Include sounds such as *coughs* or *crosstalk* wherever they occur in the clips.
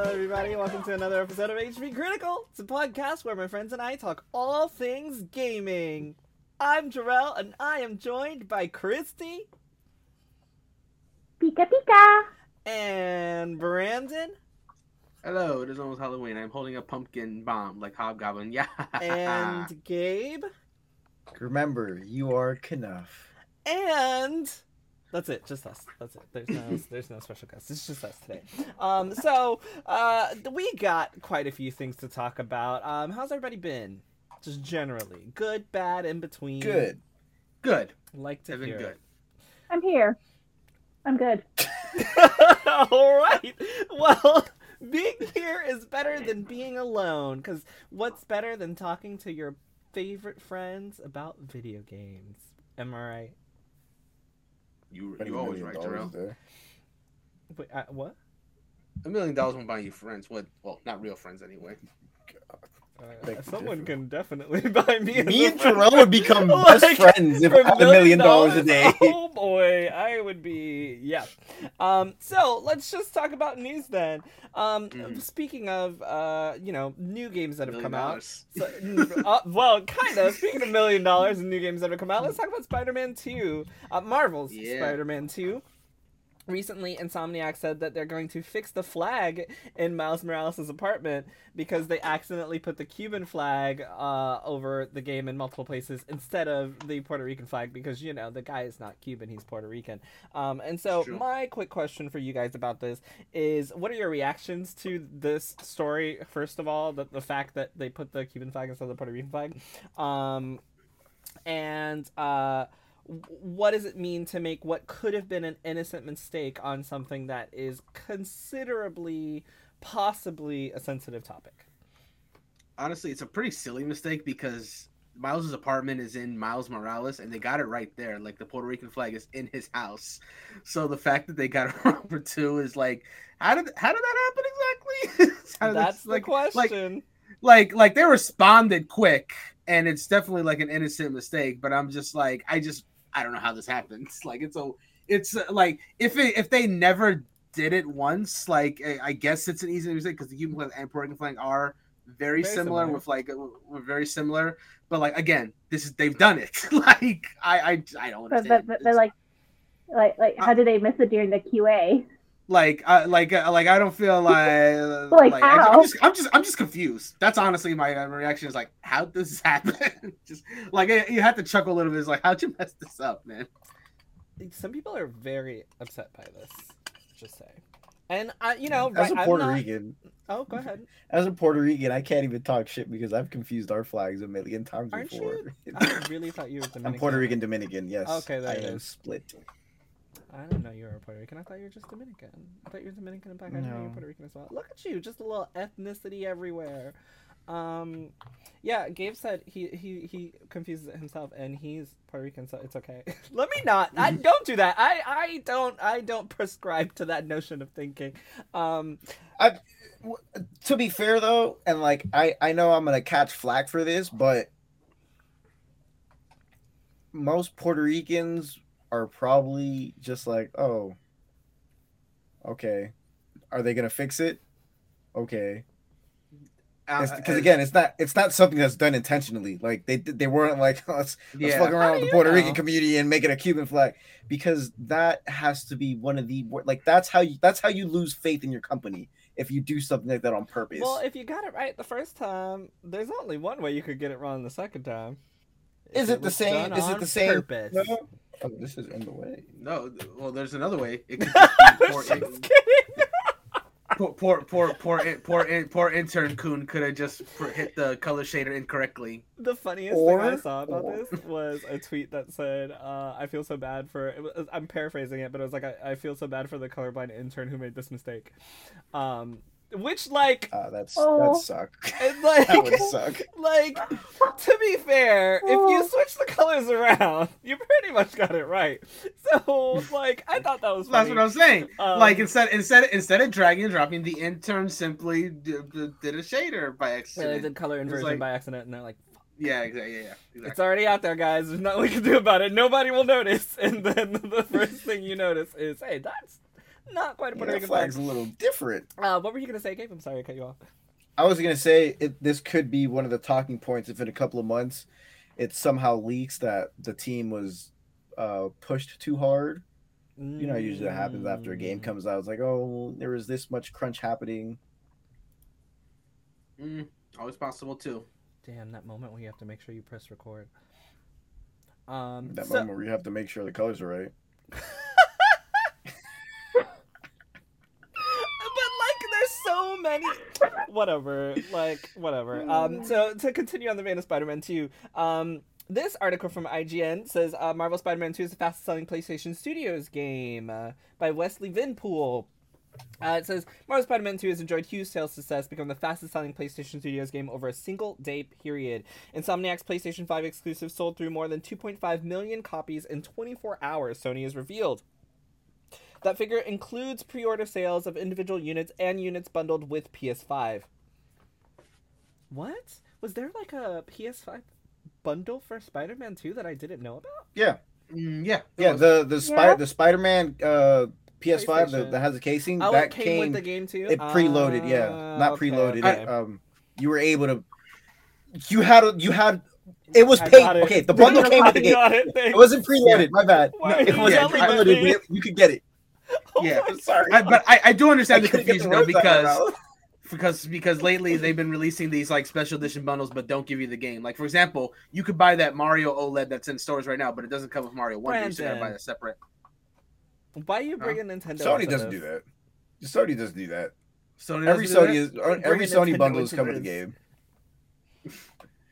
Hello, everybody. Welcome to another episode of HP Critical. It's a podcast where my friends and I talk all things gaming. I'm Jarrell, and I am joined by Christy Pika pika. and Brandon Hello, it is almost Halloween. I'm holding a pumpkin bomb like Hobgoblin. *laughs* Yeah. and Gabe Remember, you are Knuff. and that's it. Just us. That's it. There's no *laughs* there's no special guests. It's just us today. Um, so uh, we got quite a few things to talk about. Um, how's everybody been? Just generally, good, bad, in between. Good. good. Like to I've been hear. good. I'm here. I'm good. *laughs* *laughs* All right. Well, being here is better than being alone. Because what's better than talking to your favorite friends about video games? Am I right? You Twenty you always right, dollars Terrell. there. Wait, uh, what? A million dollars won't buy you friends. What? Well, not real friends anyway. Uh, someone can definitely *laughs* buy me. Me and. Terrell would become *laughs* Like, best friends if I had a million dollars a day. Oh boy, I would be yeah. Um, so let's just talk about news then. Um, Mhm. speaking of uh, you know, new games that have Million come out. So, uh, well, kind of. Speaking of million dollars and new games that have come out, let's talk about Spider-Man Two. Uh, Marvel's Yeah. Spider-Man Two. Recently, Insomniac said that they're going to fix the flag in Miles Morales' apartment because they accidentally put the Cuban flag uh, over the game in multiple places instead of the Puerto Rican flag because, you know, the guy is not Cuban, he's Puerto Rican. Um, and so, True. my quick question for you guys about this is what are your reactions to this story, first of all, the, the fact that they put the Cuban flag instead of the Puerto Rican flag? Um, and uh, what does it mean to make what could have been an innocent mistake on something that is considerably, possibly a sensitive topic? Honestly, it's a pretty silly mistake because Miles's apartment is in Miles Morales, and they got it right there. Like the Puerto Rican flag is in his house. So the fact that they got it *laughs* wrong for two is like, how did how did that happen exactly? *laughs* That's the like, question. like like they responded quick and it's definitely like an innocent mistake but i'm just like i just i don't know how this happens *laughs* like it's a it's uh, like if it, if they never did it once like i, I guess it's an easy mistake because the Cuban flag and Puerto Rican flag are very, Very similar, similar. with like we're very similar but like again this is they've done it *laughs* like i i, I don't But understand but, but, It's- but like like like how did they miss it during the QA? Like I like uh, like I don't feel like Like, like, I, how? am just I'm just I'm just confused. That's honestly my uh, reaction is like how does this *laughs* happen? just like you you have to chuckle a little bit. It's like how'd you mess this up, man? Some people are very upset by this. Just say. And I, you know, As right, a I'm Puerto not- Rican, Oh, go ahead. *laughs* as a Puerto Rican, I can't even talk shit because I've confused our flags a million times Aren't before. you? *laughs* I really thought you were Dominican. I'm Puerto Rican Dominican, yes. Okay, there I it am is. split. I didn't know you were Puerto Rican. I thought you were just Dominican. I thought you were Dominican and black. I didn't know you were Puerto Rican as well. Look at you, just a little ethnicity everywhere. Um, yeah, Gabe said he he he confuses himself, and he's Puerto Rican, so it's okay. *laughs* Let me not. I *laughs* don't do that. I I don't I don't prescribe to that notion of thinking. Um, W- To be fair though, and like I I know I'm gonna catch flack for this, but most Puerto Ricans are probably just like, oh, okay, are they gonna fix it? Okay, because uh, again, it's not it's not something that's done intentionally. Like they they weren't like *laughs* let's let's yeah, fuck around with the Puerto know? Rican community and make it a Cuban flag because that has to be one of the like that's how you that's how you lose faith in your company if you do something like that on purpose. well, if you got it right the first time, there's only one way you could get it wrong the second time. Is If it the same- is it the same- Purpose. No? Oh, this is in the way. no. Well, there's another way. It could I just be *laughs* poor, just poor, poor, poor, poor, in- poor, in- poor intern Coon could have just hit the color shader incorrectly. The funniest thing I saw about or- this was a tweet that said, uh, "I feel so bad for." It was, I'm paraphrasing it, but it was like, I, "I feel so bad for the colorblind intern who made this mistake," um, which like, Uh, that's Oh. that suck. *laughs* like, that would suck. *laughs* like to be fair, if you Oh. switch the colors around, *laughs* you pretty much got it right. So like, I thought that was That's what I'm saying. Um, like instead, instead, instead of dragging and dropping, the intern simply d- d- did a shader by Yeah, they accident. did color inversion like- by accident, and they're like, Yeah, exactly. Yeah, yeah. Exactly. It's already out there, guys. There's nothing we can do about it. Nobody will notice. And then the first thing you notice is, hey, that's Not quite a Puerto Yeah, Rican flag. flag's a little different. Uh, what were you gonna say, Gabe? I'm sorry, I cut you off. I was gonna say it, this could be one of the talking points if in a couple of months it somehow leaks that the team was uh, pushed too hard. You know, usually that happens after a game Mm. comes out. It's like, oh, there was this much crunch happening. Mm, always possible too. Damn, that moment where you have to make sure you press record. Um, That so- moment where you have to make sure the colors are right. *laughs* but like there's so many whatever like whatever um so to continue on the vein of spider-man 2 um this article from IGN says uh, Marvel Spider-Man 2 is the fastest selling PlayStation Studios game uh, by Wesley Yin-Poole. Uh, it says Marvel Spider-Man 2 has enjoyed huge sales success, becoming the fastest selling PlayStation Studios game over a single day period. Insomniac's PlayStation 5 exclusive sold through more than 2.5 million copies in 24 hours, Sony has revealed. That figure includes pre-order sales of individual units and units bundled with PS5. What? Was there like a PS5 bundle for Spider-Man 2 that I didn't know about? Yeah, Mm, yeah. yeah. The the spider Yeah. the Spider-Man uh, PS5 that, that has a casing Oh, that it came, came with the game too. it preloaded. yeah, Ah, not okay, preloaded. okay. Um, you were able to. You had a- you had. It was I paid. it. Okay, the bundle *laughs* came with the game. it. It wasn't preloaded. My bad. Why are it wasn't yelling at preloaded. me? You could get it. *laughs* Oh, yeah. Oh my Sorry, I, but I, I do understand I the couldn't confusion though words out of my because *laughs* because because lately they've been releasing these like special edition bundles but don't give you the game. Like for example, you could buy that Mario OLED that's in stores right now, but it doesn't come with Mario Wonder. You still gotta buy that separate. Why are you bringing Nintendo? Sony doesn't this? do that. Sony doesn't do that. Sony Every do Sony that? is uh, every Sony Nintendo bundle is into coming to the this. game.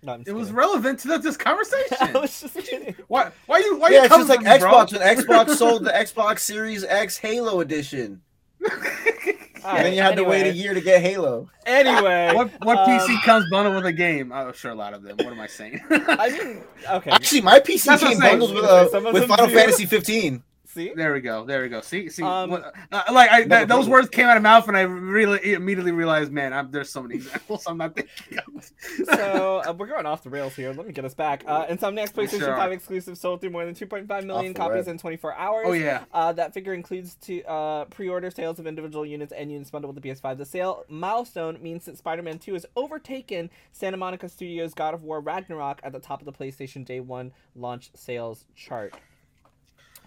No, I'm just It was relevant to this conversation. *laughs* I was just kidding. Why? Why you? Why yeah, you it's just like coming for bro? Xbox when Xbox sold the Xbox Series X Halo edition, All *laughs* and then you had to wait a year to get Halo. Anyway, *laughs* what what um, PC comes bundled with a game? I'm sure, a lot of them. What am I saying? I mean, okay. Actually, my PC That's came saying. bundled with uh, with Final do. Fantasy 15. See, there we go. There we go. See, see, Um, what, uh, like I, Never that, those words came out of mouth, and I really immediately realized, man, I'm, there's so many examples I'm not thinking of. *laughs* so uh, we're going off the rails here. Let me get us back. Uh, Insomniac's We PlayStation sure 5 exclusive sold through more than 2.5 million Off copies rip. in 24 hours. oh yeah, Uh, that figure includes to uh, pre-order sales of individual units and units bundled with the PS5. The sale milestone means that Spider-Man 2 has overtaken Santa Monica Studios' God of War Ragnarok at the top of the PlayStation Day One launch sales chart.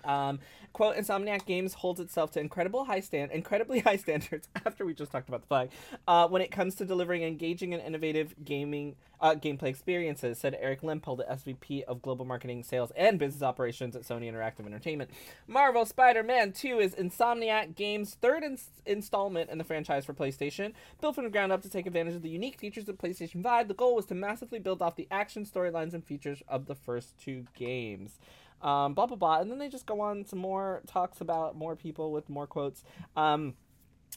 Um, quote: Insomniac Games holds itself to incredible high stand, incredibly *laughs* high standards. *laughs* After we just talked about the flag, uh, when it comes to delivering engaging and innovative gaming uh, gameplay experiences, said Eric Lempel, the SVP of Global Marketing, Sales, and Business Operations at Sony Interactive Entertainment. Marvel Spider-Man 2 is Insomniac Games' third ins- installment in the franchise for PlayStation. Built from the ground up to take advantage of the unique features of PlayStation 5, the goal was to massively build off the action, storylines, and features of the first two games. Um, blah blah blah, and then they just go on some more talks about more people with more quotes. Um,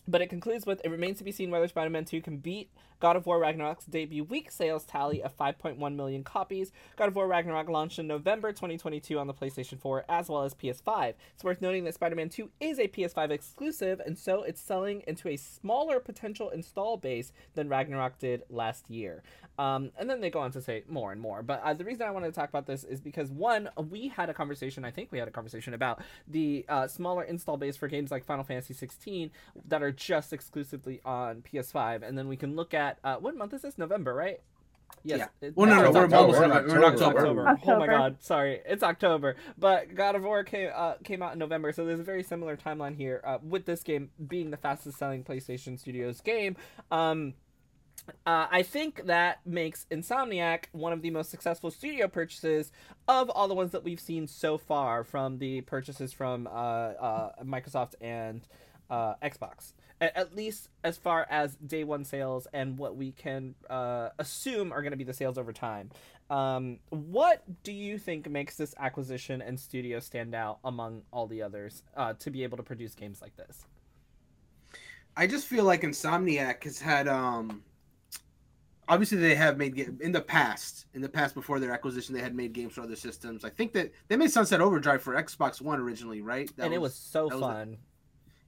but it concludes with it remains to be seen whether Spider Man 2 can beat God of War Ragnarok's debut week sales tally of 5.1 million copies. God of War Ragnarok launched in November 2022 on the PlayStation 4 as well as PS5. It's worth noting that Spider Man 2 is a PS5 exclusive, and so it's selling into a smaller potential install base than Ragnarok did last year. Um, and then they go on to say more and more. But uh, the reason I wanted to talk about this is because one, we had a conversation. I think we had a conversation about the uh, smaller install base for games like Final Fantasy 16 that are just exclusively on PS5, and then we can look at uh, what month is this? November, right? Yes. Yeah. it- Well, no, no, it's we're October. almost We're in in October. We're in October. October. October. Oh my god, sorry, it's October. But God of War came uh, came out in November, so there's a very similar timeline here. Uh, with this game being the fastest selling PlayStation Studios game, um, uh, I think that makes Insomniac one of the most successful studio purchases of all the ones that we've seen so far from the purchases from uh, uh, Microsoft and uh, Xbox. At least as far as day one sales and what we can uh, assume are going to be the sales over time. Um, what do you think makes this acquisition and studio stand out among all the others uh, to be able to produce games like this? I just feel like Insomniac has had um obviously they have made in the past in the past before their acquisition they had made games for other systems. I think that they made Sunset Overdrive for Xbox One originally, right? That and it was so that was fun.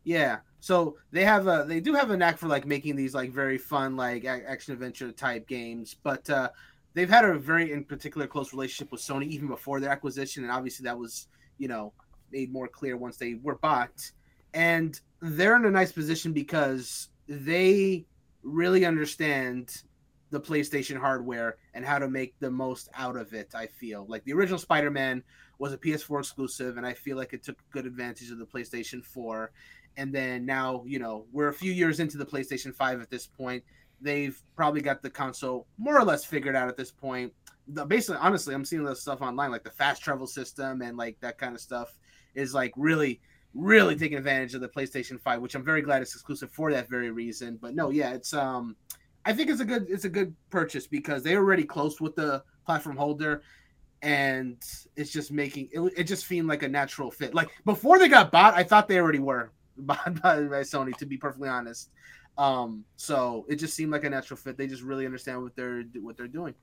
Yeah. So they have a they do have a knack for like making these like very fun like action adventure type games, but uh they've had a very in particular close relationship with Sony even before their acquisition and obviously that was, you know, made more clear once they were bought. and they're in a nice position because they really understand the PlayStation hardware and how to make the most out of it. I feel like the original Spider-Man was a PS4 exclusive, and I feel like it took good advantage of the PlayStation 4. And then now, you know, we're a few years into the PlayStation 5 at this point. They've probably got the console more or less figured out at this point. The, basically, honestly, I'm seeing this stuff online, like the fast travel system and like that kind of stuff, is like really, really taking advantage of the PlayStation 5, which I'm very glad it's exclusive for that very reason. But no, yeah, it's um, I think it's a good it's a good purchase because they're already close with the platform holder and it's just making it, it just seemed like a natural fit. Like before they got bought, I thought they already were *laughs* bought by, by Sony. To be perfectly honest, um, so it just seemed like a natural fit. They just really understand what they're what they're doing.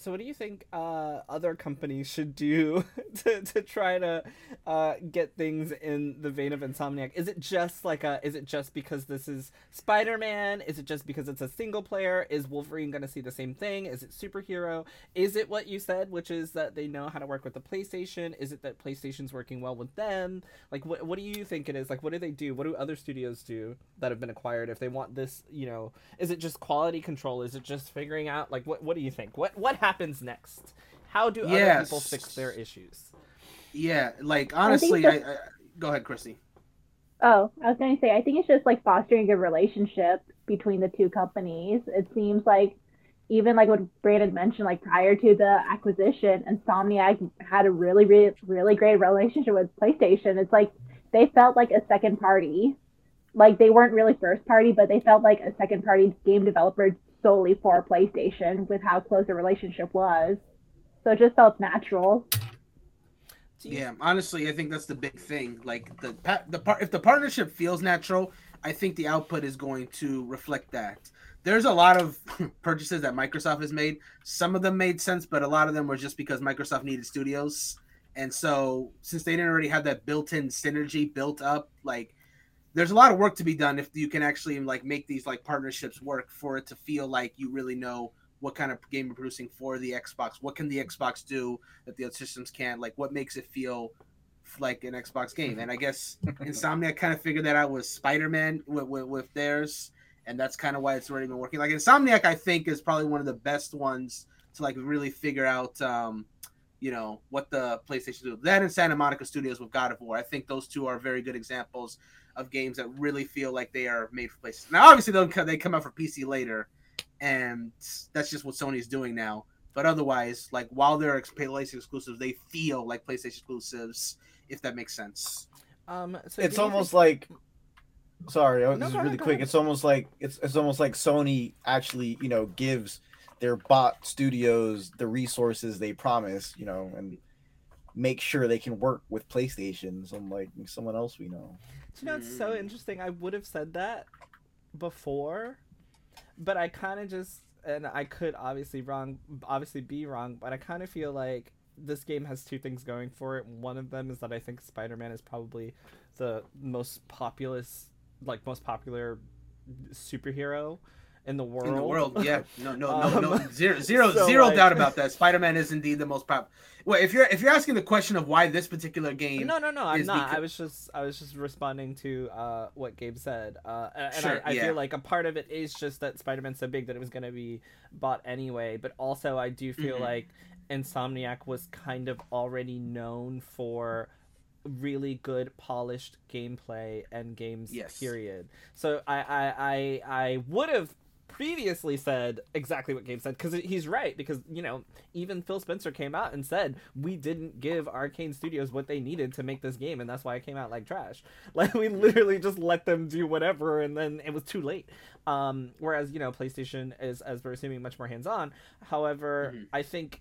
So, what do you think uh, other companies should do *laughs* to, to try to uh, get things in the vein of Insomniac? Is it just like a? Is it just because this is Spider Man? Is it just because it's a single player? Is Wolverine going to see the same thing? Is it superhero? Is it what you said, which is that they know how to work with the PlayStation? Is it that PlayStation's working well with them? Like, what what do you think it is? Like, what do they do? What do other studios do that have been acquired if they want this? You know, is it just quality control? Is it just figuring out like what what do you think? What what next? How do other people fix their issues? Yeah, like honestly, I, that- I, go ahead, Christy. Oh, I was going to say, I think it's just like fostering a good relationship between the two companies. It seems like even like what Brandon mentioned, like prior to the acquisition, Insomniac had a really, really, really great relationship with PlayStation. It's like they felt like a second party. Like they weren't really first party, but they felt like a second party game developer solely for PlayStation with how close the relationship was. So it just felt natural. Yeah, honestly, I think that's the big thing. Like the the part if the partnership feels natural, I think the output is going to reflect that. There's a lot of *laughs* purchases that Microsoft has made. Some of them made sense, but a lot of them were just because Microsoft needed studios. And so, since they didn't already have that built-in synergy built up, like there's a lot of work to be done if you can actually like make these like partnerships work for it to feel like you really know what kind of game you're producing for the Xbox. What can the Xbox do that the other systems can't? Like what makes it feel like an Xbox game? And I guess *laughs* Insomniac kind of figured that out with Spider-Man with, with, with theirs, and that's kind of why it's already been working. Like Insomniac, I think is probably one of the best ones to like really figure out. Um, you know what the PlayStation do. That and Santa Monica Studios with God of War. I think those two are very good examples of games that really feel like they are made for PlayStation. Now, obviously, they'll come, they come out for PC later, and that's just what Sony's doing now. But otherwise, like while they're ex- PlayStation exclusives, they feel like PlayStation exclusives, if that makes sense. Um, so it's almost think- like sorry No, this is go ahead, really quick ahead. it's almost like it's it's almost like sony actually you know gives their bot studios the resources they promise you know and make sure they can work with playstations unlike someone else we know Do you know it's so Mm. interesting? I would have said that before, but I kind of just and I could obviously wrong, obviously be wrong, but I kind of feel like this game has two things going for it. One of them is that I think Spider-Man is probably the most populous, like most popular superhero in the world. In the world, yeah, no, no, no, no, Um, zero, *laughs* zero, so, zero like- doubt about that. Spider-Man is indeed the most popular. Well, if you're if you're asking the question of why this particular game, No, no, no. I'm not. becau- I was just, I was just responding to uh, what Gabe said, uh, and Sure, I, I yeah. feel like a part of it is just that Spider-Man's so big that it was going to be bought anyway. But also, I do feel Mhm. like Insomniac was kind of already known for really good polished gameplay and games Yes. period so i i i, I would have previously said exactly what Gabe said because he's right because you know even Phil Spencer came out and said we didn't give Arkane Studios what they needed to make this game and that's why it came out like trash. *laughs* Like we literally just let them do whatever and then it was too late. Um, whereas you know PlayStation is as we're assuming much more hands on. However, Mhm. I think.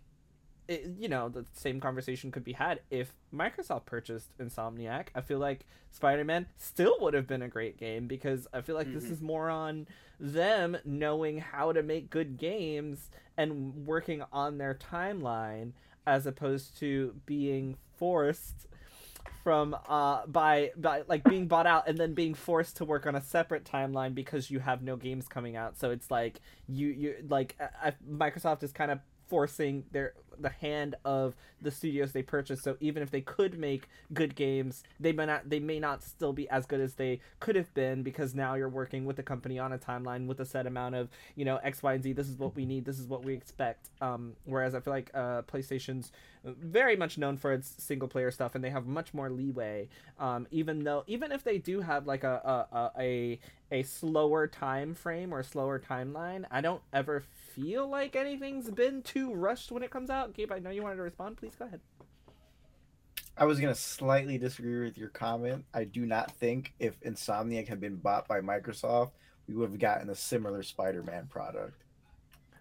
It, you know the same conversation could be had if Microsoft purchased Insomniac. I feel like Spider-Man still would have been a great game because I feel like this Mhm. is more on them knowing how to make good games and working on their timeline as opposed to being forced from uh by by like being bought out and then being forced to work on a separate timeline because you have no games coming out so it's like you you like uh, Microsoft is kind of forcing their the hand of the studios they purchased. So even if they could make good games, they may not they may not still be as good as they could have been because now you're working with the company on a timeline with a set amount of you know X, Y, and Z. This is what we need. This is what we expect. Um, whereas I feel like uh, PlayStation's very much known for its single player stuff, and they have much more leeway. Um, even though even if they do have like a a, a a slower time frame or slower timeline, I don't ever feel like anything's been too rushed when it comes out. Gabe, I know you wanted to respond. Please go ahead. I was gonna slightly disagree with your comment. I do not think if Insomniac had been bought by Microsoft, we would have gotten a similar Spider-Man product.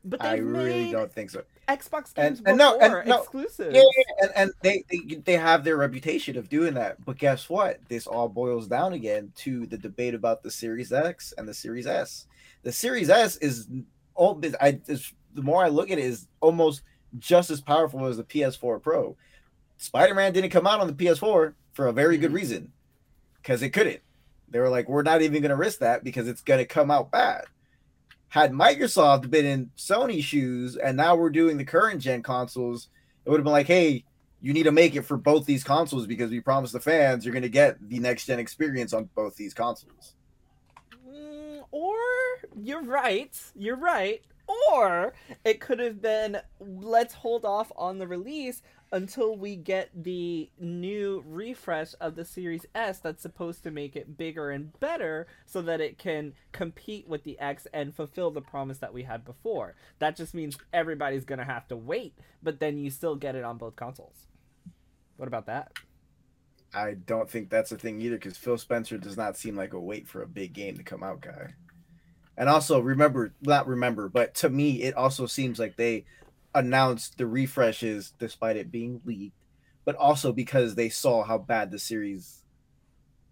But I really don't think so. Xbox And- games and no, before and no, exclusives. Yeah, yeah, and, and they, they they have their reputation of doing that. But guess what? This all boils down again to the debate about the Series X and the Series S. The Series S is all I is, the more I look at it is almost just as powerful as the PS4 Pro. Spider-Man didn't come out on the PS4 for a very good Mhm. reason. Because it couldn't. They were like, we're not even gonna risk that because it's gonna come out bad. Had Microsoft been in Sony shoes and now we're doing the current gen consoles, it would have been like, hey, you need to make it for both these consoles because we promised the fans you're going to get the next gen experience on both these consoles. Or you're right, you're right. Or it could have been let's hold off on the release until we get the new refresh of the Series S that's supposed to make it bigger and better so that it can compete with the X and fulfill the promise that we had before. That just means everybody's going to have to wait, but then you still get it on both consoles. What about that? I don't think that's a thing either because Phil Spencer does not seem like a wait for a big game to come out guy. And also, remember, not remember, but to me, it also seems like they announced the refreshes despite it being leaked, but also because they saw how bad the Series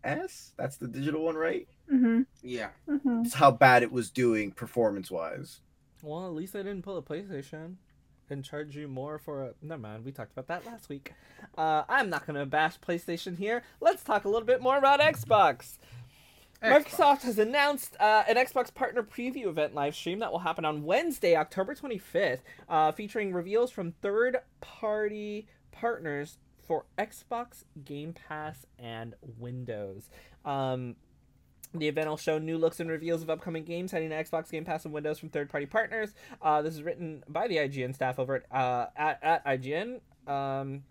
S, that's the digital one, right? Mm-hmm. Yeah. Mm-hmm. It's how bad it was doing performance wise. Well, at least I didn't pull a PlayStation and charge you more for a. Never mind, we talked about that last week. Uh, I'm not gonna bash PlayStation here. Let's talk a little bit more about Xbox. Microsoft has announced uh, an Xbox partner preview event live stream that will happen on Wednesday, October 25th, uh, featuring reveals from third party partners for Xbox, Game Pass, and Windows. Um, the event will show new looks and reveals of upcoming games heading to Xbox, Game Pass, and Windows from third party partners. Uh, this is written by the IGN staff over at, uh, at, at IGN. Um,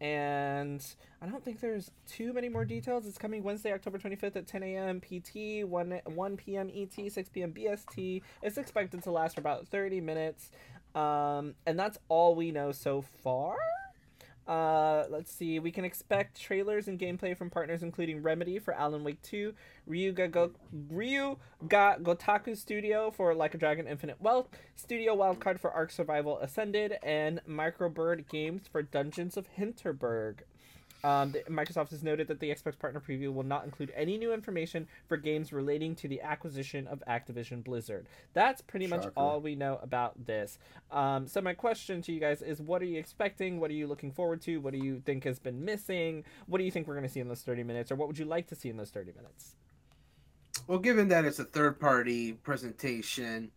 and I don't think there's too many more details. It's coming Wednesday, October 25th at 10 a.m. PT, 1, 1 p.m. ET, 6 p.m. BST. It's expected to last for about 30 minutes. Um, and that's all we know so far. Uh, let's see. We can expect trailers and gameplay from partners including Remedy for Alan Wake 2, Ryuga Go- Ryuga Gotaku Studio for Like a Dragon Infinite Wealth, Studio Wildcard for Ark Survival Ascended, and Microbird Games for Dungeons of Hinterberg. Um, the, Microsoft has noted that the Xbox Partner Preview will not include any new information for games relating to the acquisition of Activision Blizzard. That's pretty much all we know about this. Um, so my question to you guys is: What are you expecting? What are you looking forward to? What do you think has been missing? What do you think we're going to see in those thirty minutes, or what would you like to see in those thirty minutes? Well, given that it's a third party presentation,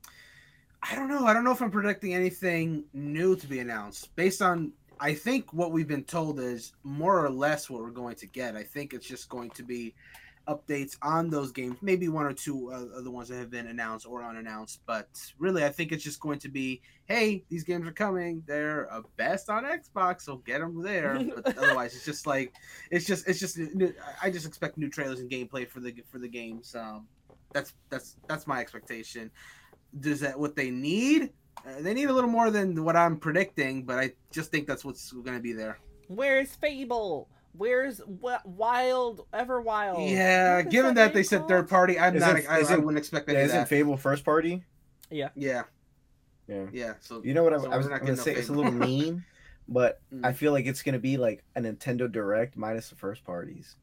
I don't know. I don't know if I'm predicting anything new to be announced. Based on, I think what we've been told is more or less what we're going to get. I think it's just going to be updates on those games, maybe one or two uh, of the ones that have been announced or unannounced. But really, I think it's just going to be, hey, these games are coming. They're best on Xbox, so get them there. *laughs* But otherwise, it's just like it's just it's just I just expect new trailers and gameplay for the for the games. Um, that's that's that's my expectation. Does that what they need? Uh, they need a little more than what I'm predicting, but I just think that's what's going to be there. Where's Fable? Where's Wild Everwild Yeah, given that they said third party, I'm Isn't- not. I, I isn't- wouldn't expect Yeah, any of isn't that. Fable first party? Yeah, Yeah. yeah. Yeah. So You know what I, So I was not going to say? no It's a little mean, *laughs* but Mm. I feel like it's going to be like a Nintendo Direct minus the first parties.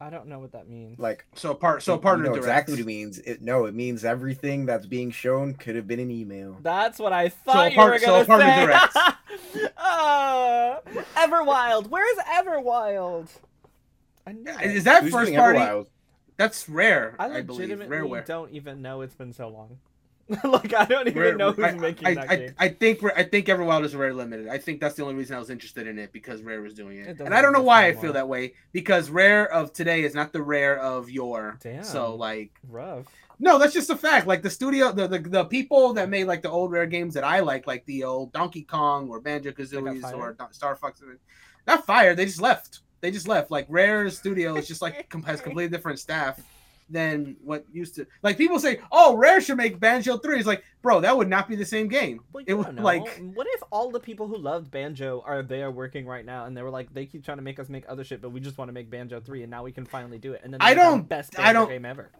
I don't know what that means. Like, so part so you partner know exactly what it means. It, no, it means everything that's being shown could have been an email. That's what I thought you part- were so gonna partner say. direct. uh, *laughs* Everwild. Where's Everwild? I knew Yeah, that Who's first doing party? Everwild? That's rare. I I, believe legitimately rareware. don't even know it's been so long. *laughs* like I don't even know who's I, making I, that I, game. I think I think Everwild is Rare Limited. I think that's the only reason I was interested in it because Rare was doing It it, and I don't know why I feel that way because Rare of today is not the Rare of your. Damn. So like, Rough. no, that's just a fact. Like the studio, the, the the people that made like the old Rare games that I like, like the old Donkey Kong or Banjo Kazooie's or Star Fox, not fired. They just left. They just left. Like Rare Studio is just like has *laughs* completely different staff than what used to. Like people say, oh, Rare should make Banjo Three. It's like, bro, that would not be the same game. Well, It you was know. like what if all the people who loved Banjo are there working right now, and they were like, they keep trying to make us make other shit, but we just want to make Banjo three, and now we can finally do it. And then I don't- best I Banjo don't- game ever.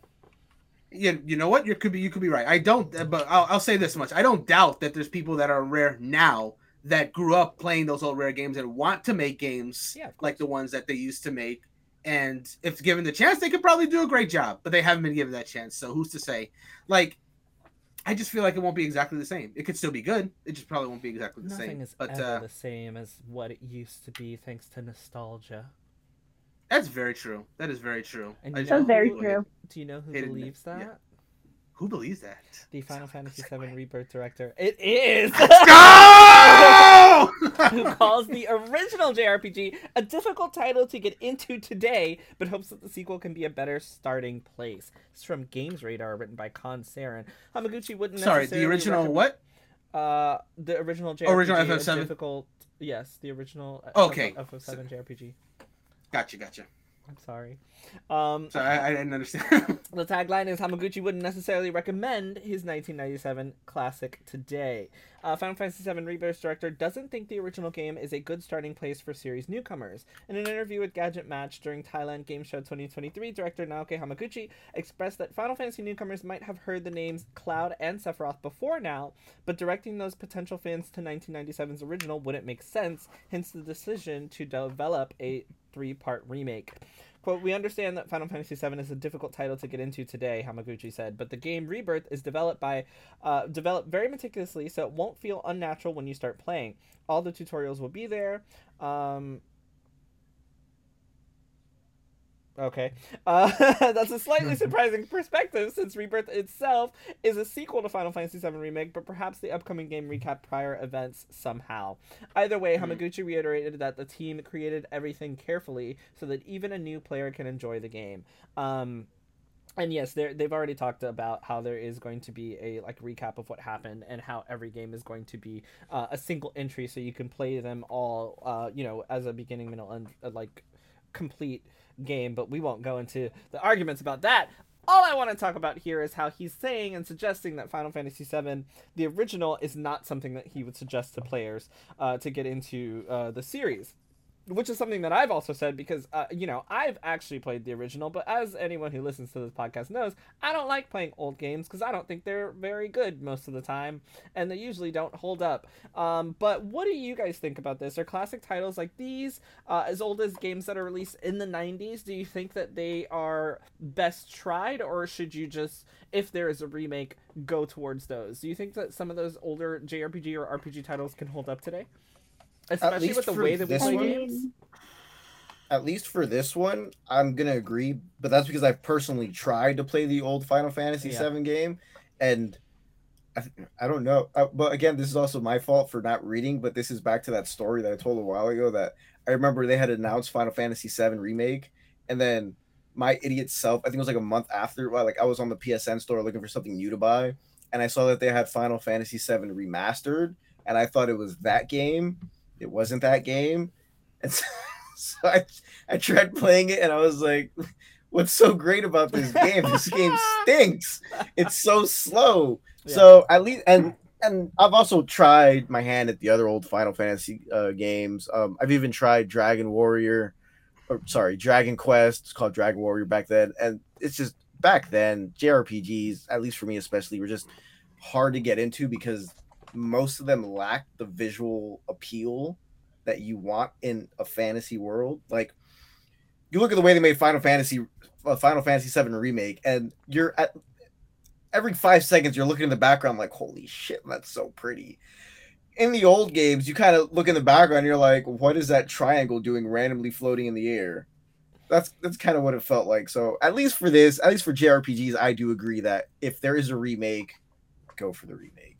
you, you know what? You could be you could be right. I don't, but I'll, I'll say this much: I don't doubt that there's people that are rare now that grew up playing those old rare games and want to make games Yeah, like the ones that they used to make. And if given the chance, they could probably do a great job, but they haven't been given that chance. So who's to say? Like, I just feel like it won't be exactly the same. It could still be good. It just probably won't be exactly the Nothing same. is But ever uh, the same as what it used to be, thanks to nostalgia. that's very true. That is very true. And you know That's very who- true. Do you know who Hated it. believes that? Who believes that? The Final Sounds like a Fantasy. VII Rebirth director. It is. Go! *laughs* who calls the original JRPG a difficult title to get into today, but hopes that the sequel can be a better starting place. It's from Games Radar, written by Kaan Serin. Hamaguchi wouldn't Sorry, the original recommend- what? Uh, the original JRPG. Original FF7? Difficult. Yes, the original. uh, Okay. FF7 JRPG. Gotcha, gotcha. I'm sorry. Um, So I, I didn't understand. *laughs* the tagline is Hamaguchi wouldn't necessarily recommend his 1997 classic today. Uh, Final Fantasy VII Rebirth director doesn't think the original game is a good starting place for series newcomers. In an interview with Gadget Match during Thailand Game Show 2023, director Naoki Hamaguchi expressed that Final Fantasy newcomers might have heard the names Cloud and Sephiroth before now, but directing those potential fans to 1997's original wouldn't make sense, hence the decision to develop a three part remake. Quote, we understand that Final Fantasy VII is a difficult title to get into today, Hamaguchi said, but the game Rebirth is developed by uh, developed very meticulously, so it won't feel unnatural when you start playing. All the tutorials will be there. Um, Okay. Uh, *laughs* that's a slightly surprising perspective since Rebirth itself is a sequel to Final Fantasy VII Remake, but perhaps the upcoming game recap prior events somehow. Either way, Mhm. Hamaguchi reiterated that the team created everything carefully so that even a new player can enjoy the game. Um, and yes, they've already talked about how there is going to be a like recap of what happened and how every game is going to be uh, a single entry, so you can play them all, uh, you know, as a beginning, middle, and uh, like complete game. But we won't go into the arguments about that. All I want to talk about here is how he's saying and suggesting that Final Fantasy VII, the original, is not something that he would suggest to players uh, to get into uh, the series which is something that I've also said because uh, you know I've actually played the original, but as anyone who listens to this podcast knows, I don't like playing old games because I don't think they're very good most of the time, and they usually don't hold up. Um, but what do you guys think about this? Are classic titles like these uh, as old as games that are released in the '90s? Do you think that they are best tried, or should you just, if there is a remake, go towards those? Do you think that some of those older JRPG or RPG titles can hold up today? Especially least with the for way that we this play one? games. At least for this one, I'm gonna agree, but that's because I've personally tried to play the old Final Fantasy Yeah. VII game, and I, I don't know. Uh, but again, this is also my fault for not reading. But this is back to that story that I told a while ago. That I remember they had announced Final Fantasy VII remake, and then my idiot self, I think it was like a month after, like I was on the PSN store looking for something new to buy, and I saw that they had Final Fantasy VII remastered, and I thought it was that game. It wasn't that game, *laughs* and so, so I I tried playing it, and I was like, "What's so great about this game? This game *laughs* stinks. It's so slow." So at least and and I've also tried my hand at the other old Final Fantasy uh, games. Um, I've even tried Dragon Warrior, or sorry, Dragon Quest. It's called Dragon Warrior back then, and it's just back then JRPGs, at least for me especially, were just hard to get into because most of them lack the visual appeal that you want in a fantasy world. Like you look at the way they made Final Fantasy, uh, Final Fantasy Seven remake, and you're at every five seconds you're looking in the background like, holy shit, that's so pretty. In the old games, you kind of look in the background, you're like, what is that triangle doing randomly floating in the air? That's that's kind of what it felt like. So at least for this, at least for JRPGs, I do agree that if there is a remake, go for the remake.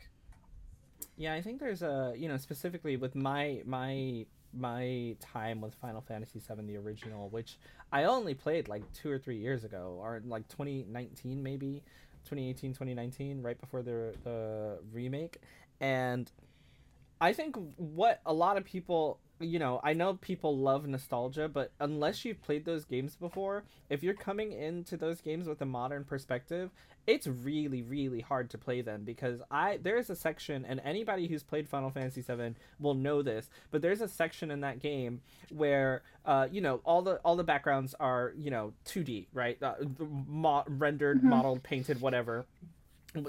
Yeah, I think there's a you know specifically with my my my time with Final Fantasy VII, the original, which I only played like two or three years ago, or like 2019 maybe, 2018, 2019, right before the the remake, and I think what a lot of people you know, I know people love nostalgia, but unless you've played those games before, if you're coming into those games with a modern perspective, it's really really hard to play them because I there's a section and anybody who's played Final Fantasy VII will know this, but there's a section in that game where uh, you know all the all the backgrounds are, you know, 2D, right? Uh, mo- rendered, mm-hmm. modeled, painted, whatever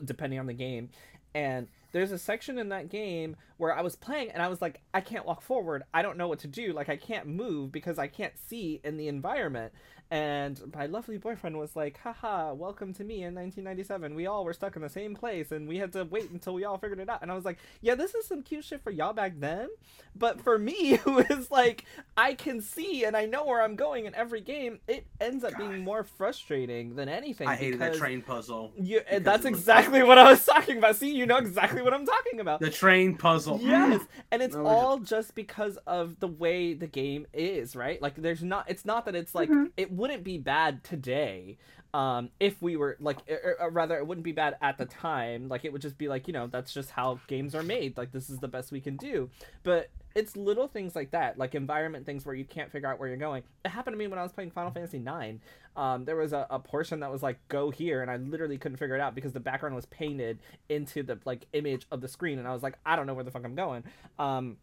depending on the game. And there's a section in that game where I was playing and I was like, I can't walk forward. I don't know what to do. Like, I can't move because I can't see in the environment. And my lovely boyfriend was like, haha, welcome to me in 1997. We all were stuck in the same place and we had to wait until we all figured it out. And I was like, yeah, this is some cute shit for y'all back then. But for me, *laughs* who is like, I can see and I know where I'm going in every game, it ends up God. being more frustrating than anything. I hated that train puzzle. You, that's exactly what I was talking about. See, you know exactly what I'm talking about. The train puzzle. *laughs* Yes. And it's all just because of the way the game is, right? Like, there's not, it's not that it's like, mm-hmm. it wouldn't be bad today um, if we were like or, or rather it wouldn't be bad at the time. Like it would just be like you know that's just how games are made. Like this is the best we can do. But it's little things like that like environment things where you can't figure out where you're going. It happened to me when i was playing final fantasy 9 um, there was a, a portion that was like go here and i literally couldn't figure it out because the background was painted into the like image of the screen and i was like i don't know where the fuck i'm going. Um,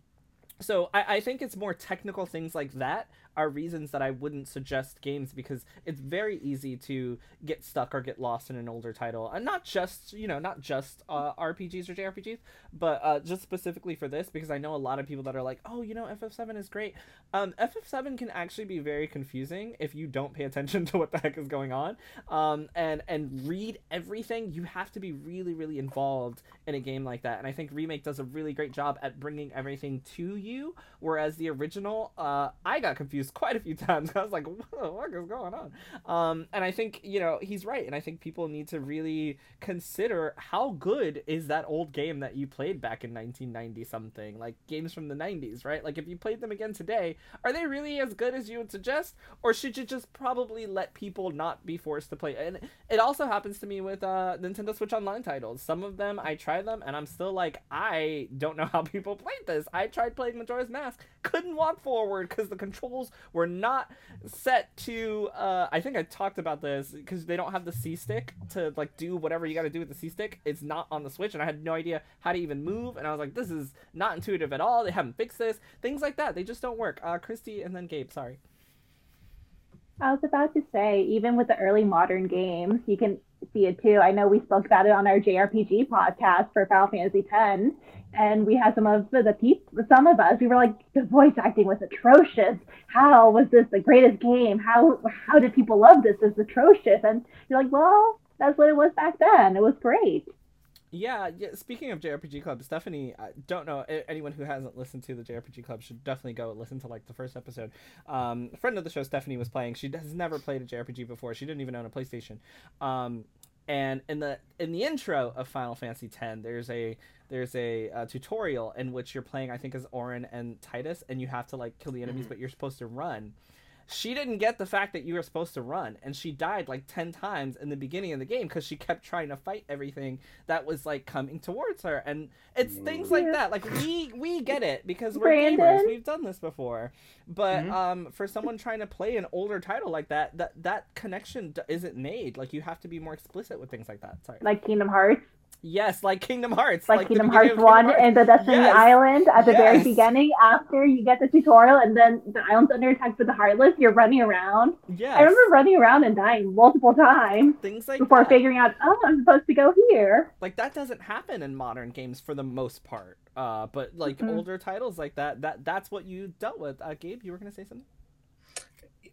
so I, I think it's more technical things like that are reasons that I wouldn't suggest games because it's very easy to get stuck or get lost in an older title, and not just you know not just uh, RPGs or JRPGs, but uh, just specifically for this because I know a lot of people that are like, oh, you know, FF7 is great. Um, FF7 can actually be very confusing if you don't pay attention *laughs* to what the heck is going on, um, and and read everything. You have to be really really involved in a game like that, and I think remake does a really great job at bringing everything to you, whereas the original, uh, I got confused quite a few *laughs* times. I was like, what the fuck is going on? Um, and I think, you know, he's right. And I think people need to really consider how good is that old game that you played back in 1990 something, like games from the 90s, right? Like if you played them again today, are they really as good as you would suggest? Or should you just probably let people not be forced to play? And it also happens to me with uh, Nintendo Switch Online titles. Some of them, I try them and I'm still like, I don't know how *laughs* people played this. I tried playing Majora's Mask, couldn't walk forward because the controls were not set to. Uh, I think I talked about this because they don't have the C stick to like do whatever you got to do with the C stick. It's not on the Switch, and I had no idea how to even move. And I was like, this is not intuitive at all. They haven't fixed this. Things like that. They just don't work. Uh, Christy and then Gabe. Sorry. I was about to say, even with the early modern games, you can see it too. I know we spoke about it on our JRPG podcast for Final Fantasy X, and we had some of the people, some of us, we were like, the voice acting was atrocious. How was this the greatest game? How how did people love this? It's atrocious. And you're like, well, that's what it was back then. It was great. Yeah, yeah. Speaking of JRPG Club, Stephanie, I don't know anyone who hasn't listened to the JRPG Club should definitely go listen to like the first episode. Um, friend of the show, Stephanie, was playing. She has never played a JRPG before. She didn't even own a PlayStation. Um, and in the in the intro of Final Fantasy X, there's a there's a, a, tutorial in which you're playing I think as Auron and Tidus, and you have to like kill the enemies, mm-hmm. but you're supposed to run she didn't get the fact that you were supposed to run and she died like 10 times in the beginning of the game because she kept trying to fight everything that was like coming towards her and it's things like that. Like we we get it because we're Brandon. gamers we've done this before. But mm-hmm. um for someone trying to play an older title like that that that connection isn't made. Like you have to be more explicit with things like that. Sorry. Like kingdom hearts Yes, like Kingdom Hearts. Like, like Kingdom Hearts 1 and the Destiny yes. Island at the yes. very beginning after you get the tutorial and then the island's under attack with the Heartless, you're running around. Yes. I remember running around and dying multiple times. Things like Before that. figuring out, oh, I'm supposed to go here. Like that doesn't happen in modern games for the most part. Uh, but like mm-hmm. older titles like that, that that's what you dealt with. Uh, Gabe, you were going to say something?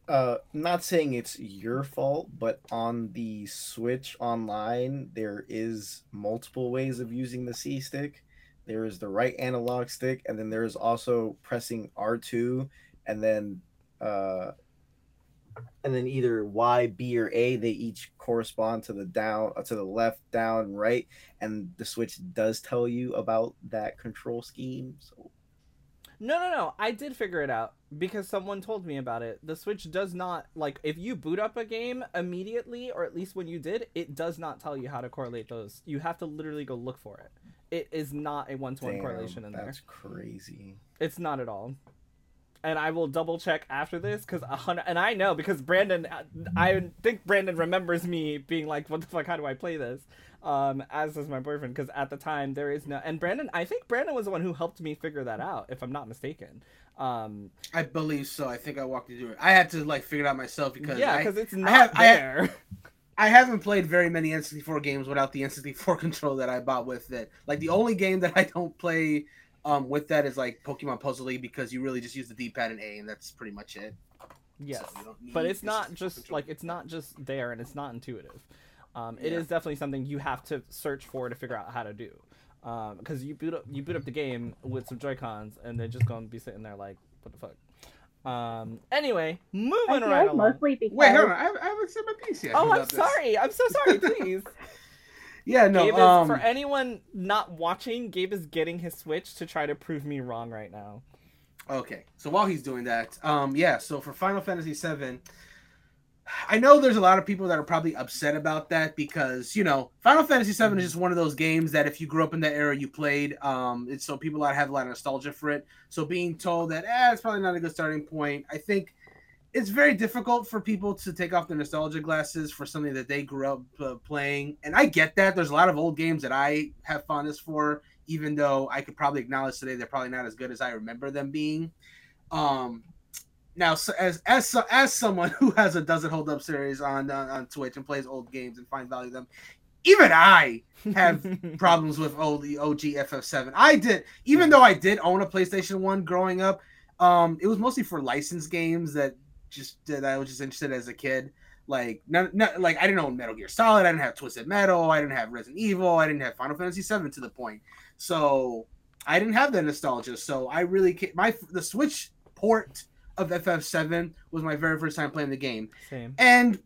Uh not saying it's your fault but on the switch online there is multiple ways of using the c stick there is the right analog stick and then there's also pressing r2 and then uh and then either Y, B, or A, they each correspond to the down, uh, to the left, down, right, and the Switch does tell you about that control scheme. So No, no, no. I did figure it out because someone told me about it. The Switch does not like if you boot up a game immediately, or at least when you did, it does not tell you how to correlate those. You have to literally go look for it. It is not a one-to-one damn, correlation in there. that's crazy. It's not at all. And I will double check after this because a hundred. And I know because Brandon, I think Brandon remembers me being like, "What the fuck? How do I play this?" Um, as does my boyfriend because at the time there is no. And Brandon, I think Brandon was the one who helped me figure that out, if I'm not mistaken. Um, I believe so. I think I walked you through it. I had to like figure it out myself because yeah, because it's not have- I have- there. I haven't played very many N64 games without the N64 *laughs* control that I bought with it. Like the only game that I don't play um, with that is like Pokemon Puzzle League because you really just use the D-pad and A, and that's pretty much it. yes, So but it's not just control. like it's not just there, and it's not intuitive. Um, it Yeah. is definitely something you have to search for to figure out how to do. Because you boot up you boot up the game with some Joy Cons, and they're just gonna be sitting there like, what the fuck. Um. Anyway, moving I feel right along. mostly because Wait, hold on. I, I haven't said my piece yet. Oh, I'm about this. sorry. I'm so sorry. *laughs* Please. Yeah, no. Gabe is, um, for anyone not watching, Gabe is getting his Switch to try to prove me wrong right now. Okay, so while he's doing that, um, yeah. So for Final Fantasy VII, I know there's a lot of people that are probably upset about that because you know Final Fantasy VII is just one of those games that if you grew up in that era, you played. Um, it's so people that have a lot of nostalgia for it. So being told that, eh, it's probably not a good starting point. I think it's very difficult for people to take off their nostalgia glasses for something that they grew up uh, playing, and I get that. There's a lot of old games that I have fondness for, even though I could probably acknowledge today they're probably not as good as I remember them being. Um, now, so as as as someone *laughs* who has a doesn't hold up series on, on on Twitch and plays old games and find value in them, even I have *laughs* problems with old OG FF7. I did, even though I did own a PlayStation One growing up. Um, it was mostly for licensed games that just that I was just interested as a kid. Like, not, not like I didn't own Metal Gear Solid. I didn't have Twisted Metal. I didn't have Resident Evil. I didn't have Final Fantasy VII to the point. So I didn't have that nostalgia. So I really my the Switch port of FF7 was my very first time playing the game. Same. And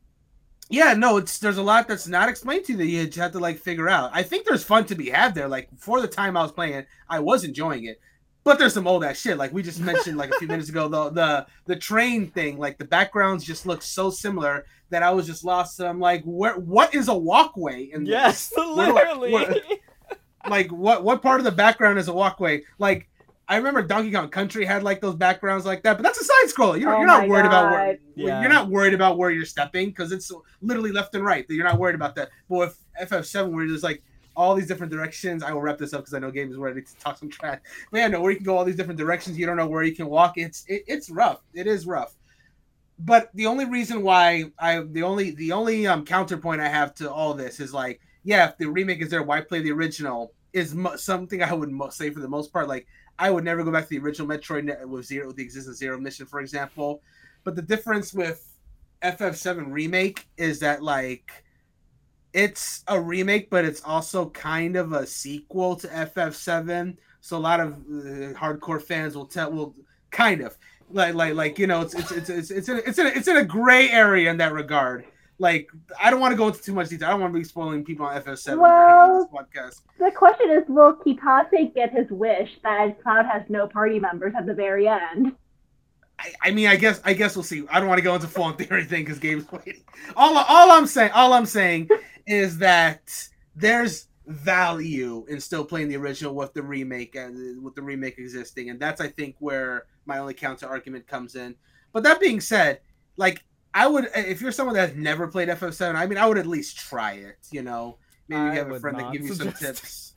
yeah, no, it's there's a lot that's not explained to you that you have to like figure out. I think there's fun to be had there. Like for the time I was playing it, I was enjoying it. But there's some old ass shit. Like we just mentioned like a few minutes ago, the the the train thing, like the backgrounds just look so similar that I was just lost. And I'm like, where what is a walkway in Yes, this? Where literally. where- *laughs* like what what part of the background is a walkway? Like I remember Donkey Kong Country had like those backgrounds like that, but that's a side scroller. You're, Oh you're not my worried about where Yeah. you're not worried about where you're stepping because it's literally left and right. You're not worried about that. But with FF7, where it's like all these different directions, I will wrap this up because I know Gabe is ready to talk some trash. But yeah, no, where you can go all these different directions, you don't know where you can walk. It's it, it's rough. It is rough. But the only reason why I the only the only um counterpoint I have to all this is like, yeah, if the remake is there, why play the original? Is mo- something I would mo- say for the most part. Like, I would never go back to the original Metroid with zero, with the existence zero mission, for example. But the difference with FF7 remake is that like it's a remake, but it's also kind of a sequel to FF7. So a lot of uh, hardcore fans will tell will kind of like like like you know it's it's it's it's it's in, it's in, a, it's in a gray area in that regard. Like I don't want to go into too much detail. I don't want to be spoiling people on FF7 Well- podcast. The question is, will Kitase get his wish that Cloud has no party members at the very end? I, I mean, I guess I guess we'll see. I don't want to go into full on theory thing because Gabe's waiting. All all I'm saying all I'm saying is that there's value in still playing the original with the remake and with the remake existing, and that's I think where my only counter argument comes in. But that being said, like I would, if you're someone that has never played FF7, I mean, I would at least try it. You know, maybe you have a friend that not give you some tips.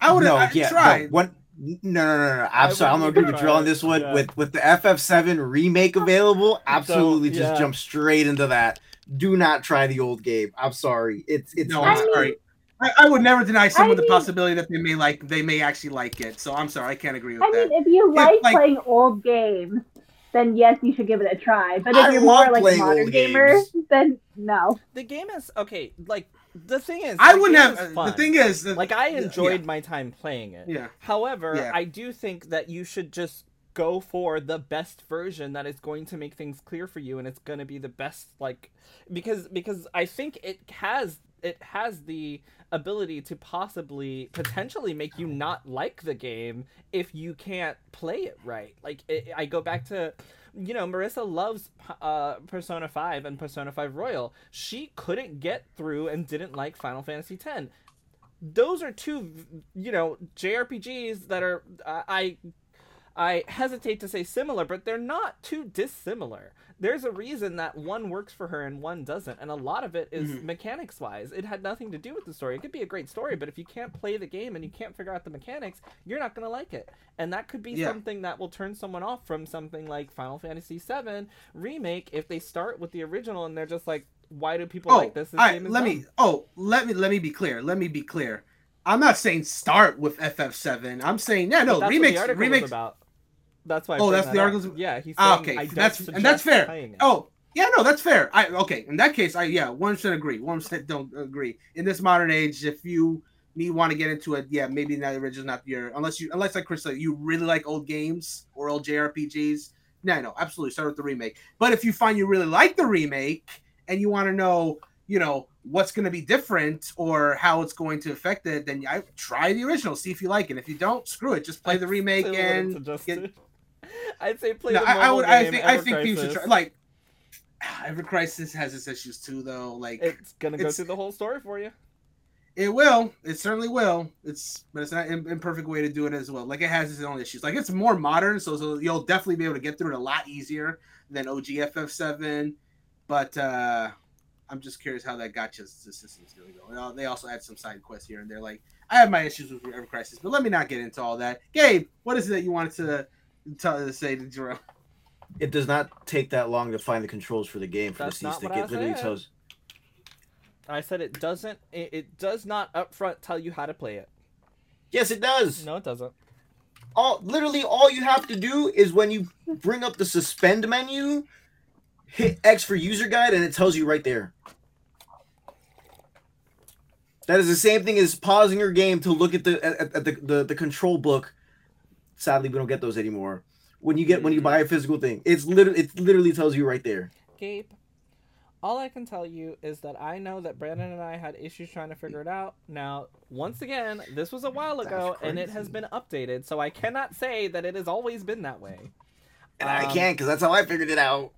I would no, have yeah, tried. no, one, no, no, no, no. I'm I sorry, I'm gonna wouldn't agree with try Drill on this one. yeah. With with the FF7 remake *laughs* available, absolutely just yeah. jump straight into that. Do not try the old game. I'm sorry. It's it's No, not I'm sorry. I, I would never deny someone the mean- possibility that they may like they may actually like it. So I'm sorry, I can't agree with I that. mean, if you If, like, like- playing old games, then yes, you should give it a try. But if I you're more like a modern old gamer, then no. the game is okay. Like the thing is, I wouldn't have. is uh, The thing is, that- like I yeah, enjoyed my time playing it. Yeah. However, Yeah. I do think that you should just go for the best version that is going to make things clear for you and it's going to be the best like because because I think it has it has the ability to possibly potentially make you not like the game if you can't play it right. Like it, I go back to you know, Marissa loves uh, Persona 5 and Persona 5 Royal. She couldn't get through and didn't like Final Fantasy X. Those are two, you know, JRPGs that are uh, I I hesitate to say similar, but they're not too dissimilar. There's a reason that one works for her and one doesn't, and a lot of it is Mhm. mechanics wise. It had nothing to do with the story. It could be a great story, but if you can't play the game and you can't figure out the mechanics, you're not gonna like it. And that could be Yeah. something that will turn someone off from something like Final Fantasy VII remake if they start with the original and they're just like, why do people Oh, like this? This all right, let dumb." me. Oh, let me let me be clear. Let me be clear. I'm not saying start with FF7. I'm saying yeah, no remakes. what the article remakes. about. That's why. I Oh, that's that the article's- Yeah, he's saying. Ah, okay, I that's- and that's fair. Oh, yeah, no, that's fair. I okay. In that case, I yeah, one should agree. One percent don't agree. In this modern age, if you need want to get into it, yeah, maybe not the original's not your unless you unless like Chris said, you really like old games or old JRPGs. No, no, absolutely start with the remake. But if you find you really like the remake and you want to know, you know, what's going to be different or how it's going to affect it, then I try the original, see if you like it. If you don't, screw it. Just play the remake and get-. I'd say play no, the I, I would. I game, think. I Ever think people should Crisis. try. Like, *sighs* Ever Crisis has its issues too, though. Like, It's gonna go it's- through the whole story for you. it will. It certainly will. It's, but it's not an imperfect way to do it as well. Like, it has its own issues. Like, it's more modern, so, so you'll definitely be able to get through it a lot easier than OGFF7. But uh I'm just curious how that gacha system is going to go. Uh, They also had some side quests here and there. Like, I have my issues with Ever Crisis, but let me not get into all that. Gabe, what is it that you wanted to to say to Jerome? It does not take that long to find the controls for the game for That's the C not stick. what I It literally said. tells. I said it doesn't. It, it does not upfront tell you how to play it. Yes, it does. No, it doesn't. All literally all you have to do is when you bring up the suspend menu, hit X for user guide, and it tells you right there. That is the same thing as pausing your game to look at the at, at the, the the control book. Sadly, we don't get those anymore. When you get when you buy a physical thing, it's literally it literally tells you right there. Gabe, all I can tell you is that I know that Brandon and I had issues trying to figure it out. Now, once again, this was a while ago and it has been updated, so I cannot say that it has always been that way. And I Um, can't because that's how I figured it out.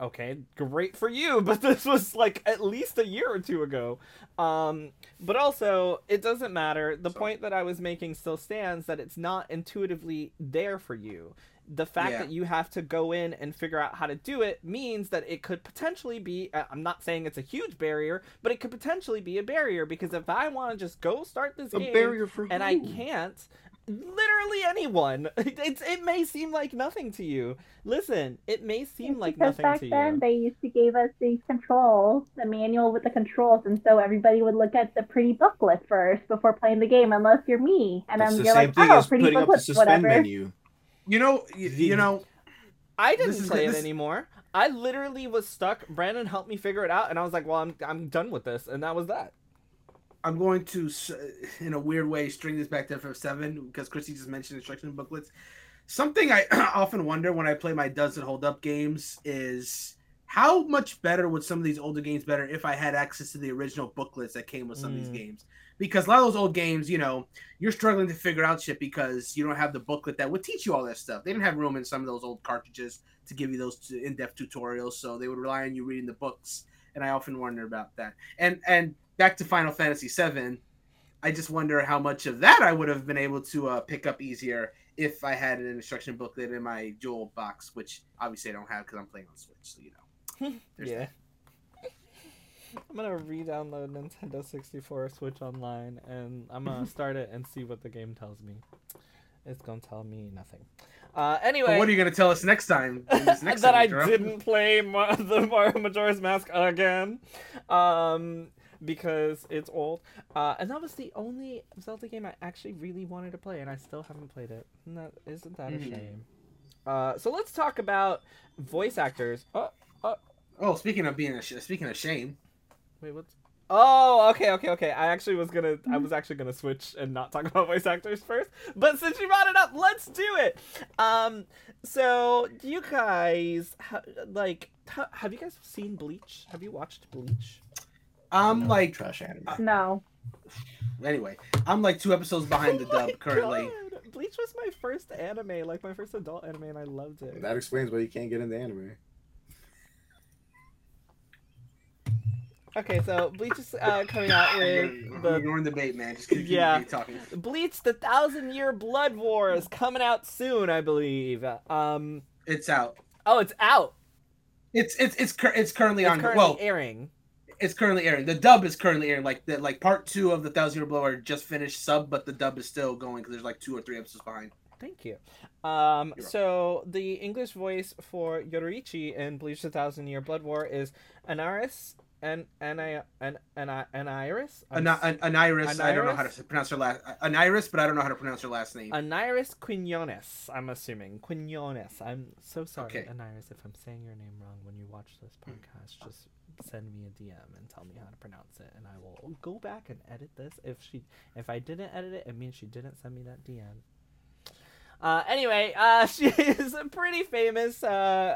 Okay, great for you, *laughs* but this was like at least a year or two ago. Um, but also, it doesn't matter. The point that I was making still stands that it's not intuitively there for you. The fact Yeah. that you have to go in and figure out how to do it means that it could potentially be uh, I'm not saying it's a huge barrier, but it could potentially be a barrier because if I want to just go start this A game barrier for and I can't. Literally anyone. *laughs* It's it may seem like nothing to you. Listen, it may seem It's like because nothing back to then you. they used to give us the controls, the manual with the controls, and so everybody would look at the pretty booklet first before playing the game, unless you're me, and That's then the you're same like, thing oh, as pretty putting up the booklet, suspend whatever. menu. You know, you, you know, I didn't This is- play it this- anymore. I literally was stuck. Brandon helped me figure it out, and I was like, "Well, I'm I'm done with this," and that was that. I'm going to, in a weird way, string this back to FF7 because Chrissy just mentioned instruction booklets. Something I *clears throat* often wonder when I play my Does It Hold Up games is how much better would some of these older games better if I had access to the original booklets that came with some of Mm. these games? Because a lot of those old games, you know, you're struggling to figure out shit because you don't have the booklet that would teach you all that stuff. They didn't have room in some of those old cartridges to give you those in-depth tutorials, so they would rely on you reading the books. And I often wonder about that. And and back to Final Fantasy VII, I just wonder how much of that I would have been able to uh, pick up easier if I had an instruction booklet in my Jewel box, which obviously I don't have because I'm playing on Switch. So you know, *laughs* yeah. *laughs* I'm gonna re-download Nintendo 64 Switch Online, and I'm gonna *laughs* start it and see what the game tells me. It's gonna tell me nothing. Uh, anyway, But what are you going to tell us next time? next that I didn't play Ma- the Mario Majora's Mask again, um, because it's old. Uh, and that was the only Zelda game I actually really wanted to play, and I still haven't played it. And that, isn't that a Mhm. shame? Uh, so let's talk about voice actors. Oh, Oh, speaking of being a sh- speaking of shame, wait, what's? Oh, okay, okay, okay. I actually was gonna, I was actually gonna switch and not talk *laughs* about voice actors first, but since you brought it up, let's do it. Um, so do you guys ha- like? ha- have you guys seen Bleach? Have you watched Bleach? I'm No, like trash anime. No. anyway. I'm like two episodes behind the *laughs* Oh dub currently. God. Bleach was my first anime, like my first adult anime, and I loved it. That explains why you can't get into anime. Okay, so Bleach is uh, coming out *laughs* with the ignoring the bait, man. Just keep, Yeah. keep talking. Bleach: The Thousand Year Blood War is coming out soon, I believe. Um, It's out. oh, it's out. It's it's it's cur- it's currently It's on. currently well, airing. It's currently airing. The dub is currently airing. Like the like part two of the Thousand Year Blood War just finished sub, but the dub is still going because there's like two or three episodes behind. Thank you. Um, so the English voice for Yoruichi in Bleach: The Thousand Year Blood War is Anaris and and I and and I and Iris. An, an, an Iris, I don't know how to pronounce her last. An Iris, but I don't know how to pronounce her last name. Anairis Quinones, I'm assuming. Quinones. I'm so sorry, Okay. Anairis, if I'm saying your name wrong when you watch this podcast. Just send me a DM and tell me how to pronounce it, and I will go back and edit this. If she, if I didn't edit it, it means she didn't send me that DM. Uh, anyway, uh, *laughs* she is a pretty famous uh,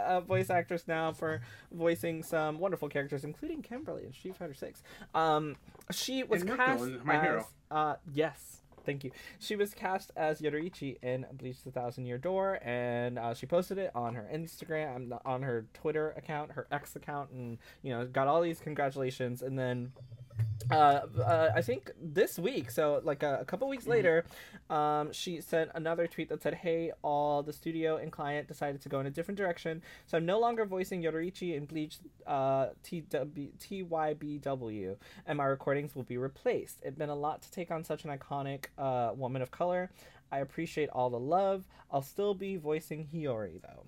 uh, voice actress now for voicing some wonderful characters, including Kimberly in Street Fighter Six. Um, she was And Mirko cast My as, Hero. Uh, yes, thank you. She was cast as Yoruichi in Bleach: The Thousand Year Door, and uh, she posted it on her Instagram, on her Twitter account, her X account, and you know got all these congratulations. And then uh, uh, I think this week, so like a, a couple weeks later, um, she sent another tweet that said, "Hey, all the studio and client decided to go in a different direction, so I'm no longer voicing Yoruichi in Bleach uh, TW, TYBW, and my recordings will be replaced. It's been a lot to take on such an iconic uh, woman of color. I appreciate all the love. I'll still be voicing Hiyori though."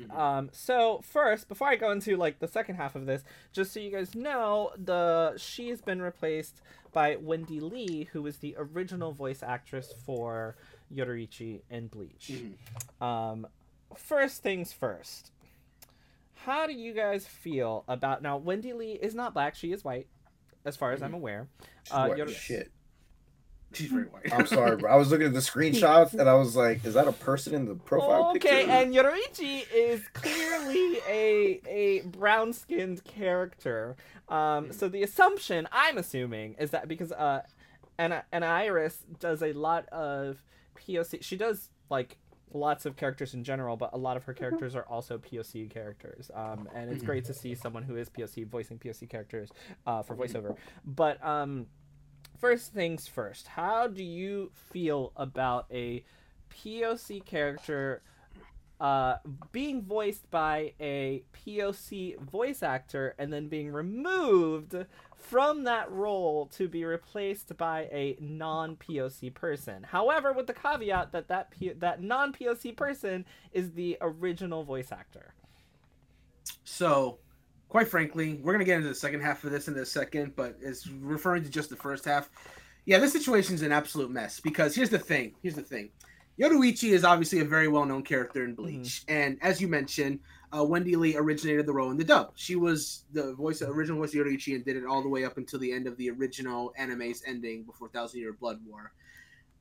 Mhm. Um, so first, before I go into like the second half of this, just so you guys know, the she's been replaced by Wendy Lee, who is the original voice actress for Yoruichi in Bleach. Mhm. Um, first things first. How do you guys feel about now? Wendy Lee is not black; she is white, as far as I'm aware. Uh, What Yoru- shit. She's very white. I'm sorry, bro. I was looking at the *laughs* screenshots and I was like, is that a person in the profile okay, picture? Okay, and Yoruichi is clearly a a brown skinned character. Um, so the assumption I'm assuming is that because uh, Anna, Anna Iris does a lot of POC. She does like lots of characters in general, but a lot of her characters are also POC characters. Um, and it's great to see someone who is POC voicing POC characters uh, for voiceover. But um, first things first, how do you feel about a POC character uh, being voiced by a POC voice actor and then being removed from that role to be replaced by a non POC person. However, with the caveat that that, P- that non POC person is the original voice actor. So, quite frankly, we're gonna get into the second half of this in a second, but it's referring to just the first half. Yeah, this situation's an absolute mess because here's the thing. Here's the thing. Yoruichi is obviously a very well-known character in Bleach, and as you mentioned, uh, Wendy Lee originated the role in the dub. She was the voice, original voice of Yoruichi, and did it all the way up until the end of the original anime's ending before Thousand Year Blood War.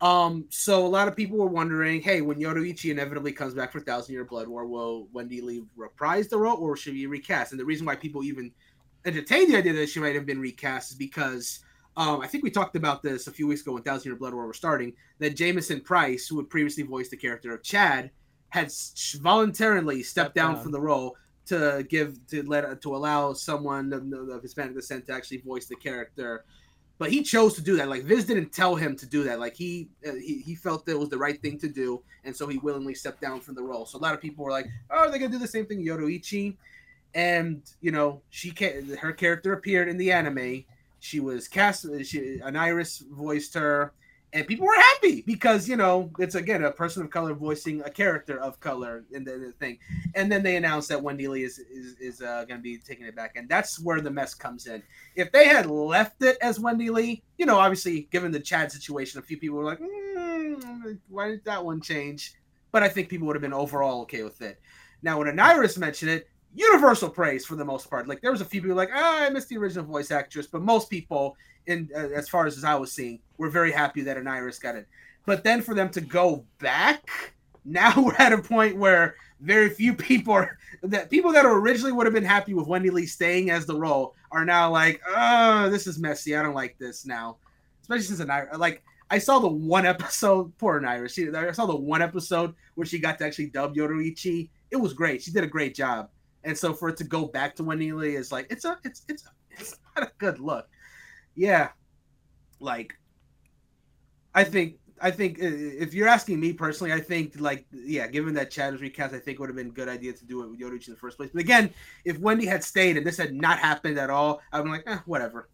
Um, so a lot of people were wondering, hey, when Yoruichi inevitably comes back for Thousand Year Blood War, will Wendy Lee reprise the role or should be recast? And the reason why people even entertained the idea that she might have been recast is because um, I think we talked about this a few weeks ago when Thousand Year Blood War was starting. That Jamieson Price, who had previously voiced the character of Chad, had voluntarily stepped Stepped down down. from the role to give to let to allow someone of, of Hispanic descent to actually voice the character but he chose to do that. Like Viz didn't tell him to do that. Like he uh, he, he felt that it was the right thing to do, and so he willingly stepped down from the role. So a lot of people were like, "Oh, they're gonna do the same thing, Yoruichi?" And you know, she her character appeared in the anime. She was cast. She, an Iris voiced her, and people were happy because you know it's again a person of color voicing a character of color in the, the thing. And then they announced that Wendy Lee is is, is uh, going to be taking it back, and that's where the mess comes in if they had left it as Wendy Lee, you know, obviously given the Chad situation, a few people were like, mm, "Why did that one change?" But I think people would have been overall okay with it. Now, when Anairis mentioned it, universal praise for the most part. Like there was a few people like, ah, I missed the original voice actress, but most people, in uh, as far as, as I was seeing, were very happy that an Iris got it. But then for them to go back, *laughs* now we're at a point where very few people are that people that originally would have been happy with Wendy Lee staying as the role are now like, oh, this is messy. I don't like this now, especially since an Iris like. I saw the one episode, *laughs* poor Iris. She, I saw the one episode where she got to actually dub Yoruichi. It was great. She did a great job. And so for it to go back to Lee is like it's a it's it's it's not a good look. Yeah, like I think I think if you're asking me personally, I think like yeah, given that Chad was recast, I think it would have been a good idea to do it with Yoruichi in the first place. But again, if Wendy had stayed and this had not happened at all, be like, eh, whatever.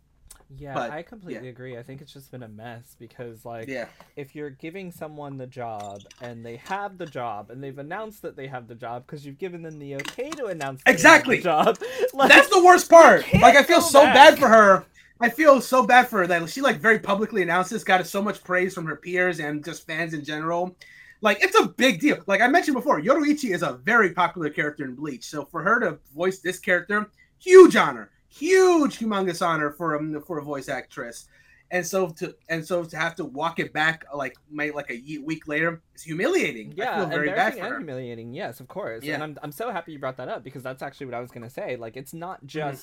Yeah, But, I completely yeah. agree. I think it's just been a mess because like Yeah, if you're giving someone the job and they have the job and they've announced that they have the job because you've given them the okay to announce have the Exactly. job, *laughs* like, that's the worst part. Like I feel so back. bad for her. I feel so bad for her that she like very publicly announced this, got so much praise from her peers and just fans in general. Like it's a big deal. Like I mentioned before, Yoruichi is a very popular character in Bleach. So for her to voice this character, huge honor, huge humongous honor for um for a voice actress. And so to and so to have to walk it back like may like a week later is humiliating. I Yeah, feel very bad embarrassing for and her. humiliating. Yes, of course. Yeah. And I'm I'm so happy you brought that up because that's actually what I was gonna say. Like, it's not Mm-hmm.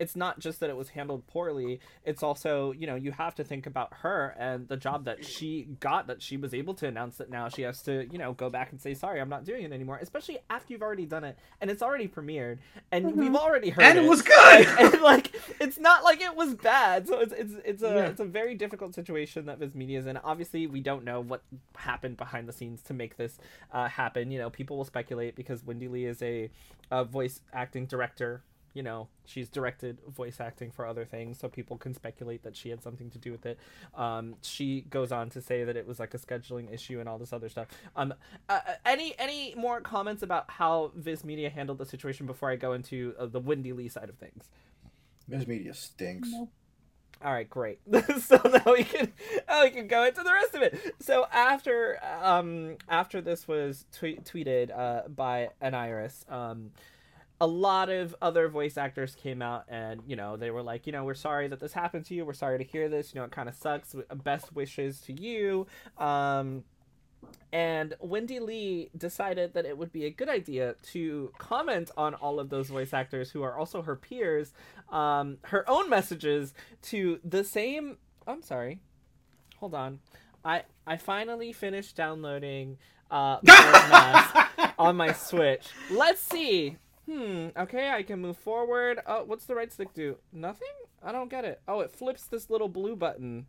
Just it's not just that it was handled poorly. It's also you know you have to think about her and the job that she got that she was able to announce that now she has to you know go back and say sorry I'm not doing it anymore. Especially after you've already done it and it's already premiered and we've already heard And it it was good. and, *laughs* and, like it's not like it was bad so it's it's it's a Yeah. it's a very difficult situation that Viz Media is in obviously we don't know what happened behind the scenes to make this uh, happen you know people will speculate because Wendy Lee is a, a voice acting director you know she's directed voice acting for other things so people can speculate that she had something to do with it um, she goes on to say that it was like a scheduling issue and all this other stuff um, uh, uh, any any more comments about how Viz Media handled the situation before I go into uh, the Wendy Lee side of things Viz Media stinks. Nope. all right, great. *laughs* so now we can now we can go into the rest of it. So after um after this was tweet tweeted uh by an iris um a lot of other voice actors came out and you know they were like you know we're sorry that this happened to you we're sorry to hear this you know it kind of sucks best wishes to you um and Wendy Lee decided that it would be a good idea to comment on all of those voice actors who are also her peers, um, her own messages to the same. I'm sorry, hold on. I I finally finished downloading uh, *laughs* Mask on my Switch. Let's see. Hmm. Okay, I can move forward. Oh, what's the right stick do? Nothing. I don't get it. Oh, it flips this little blue button.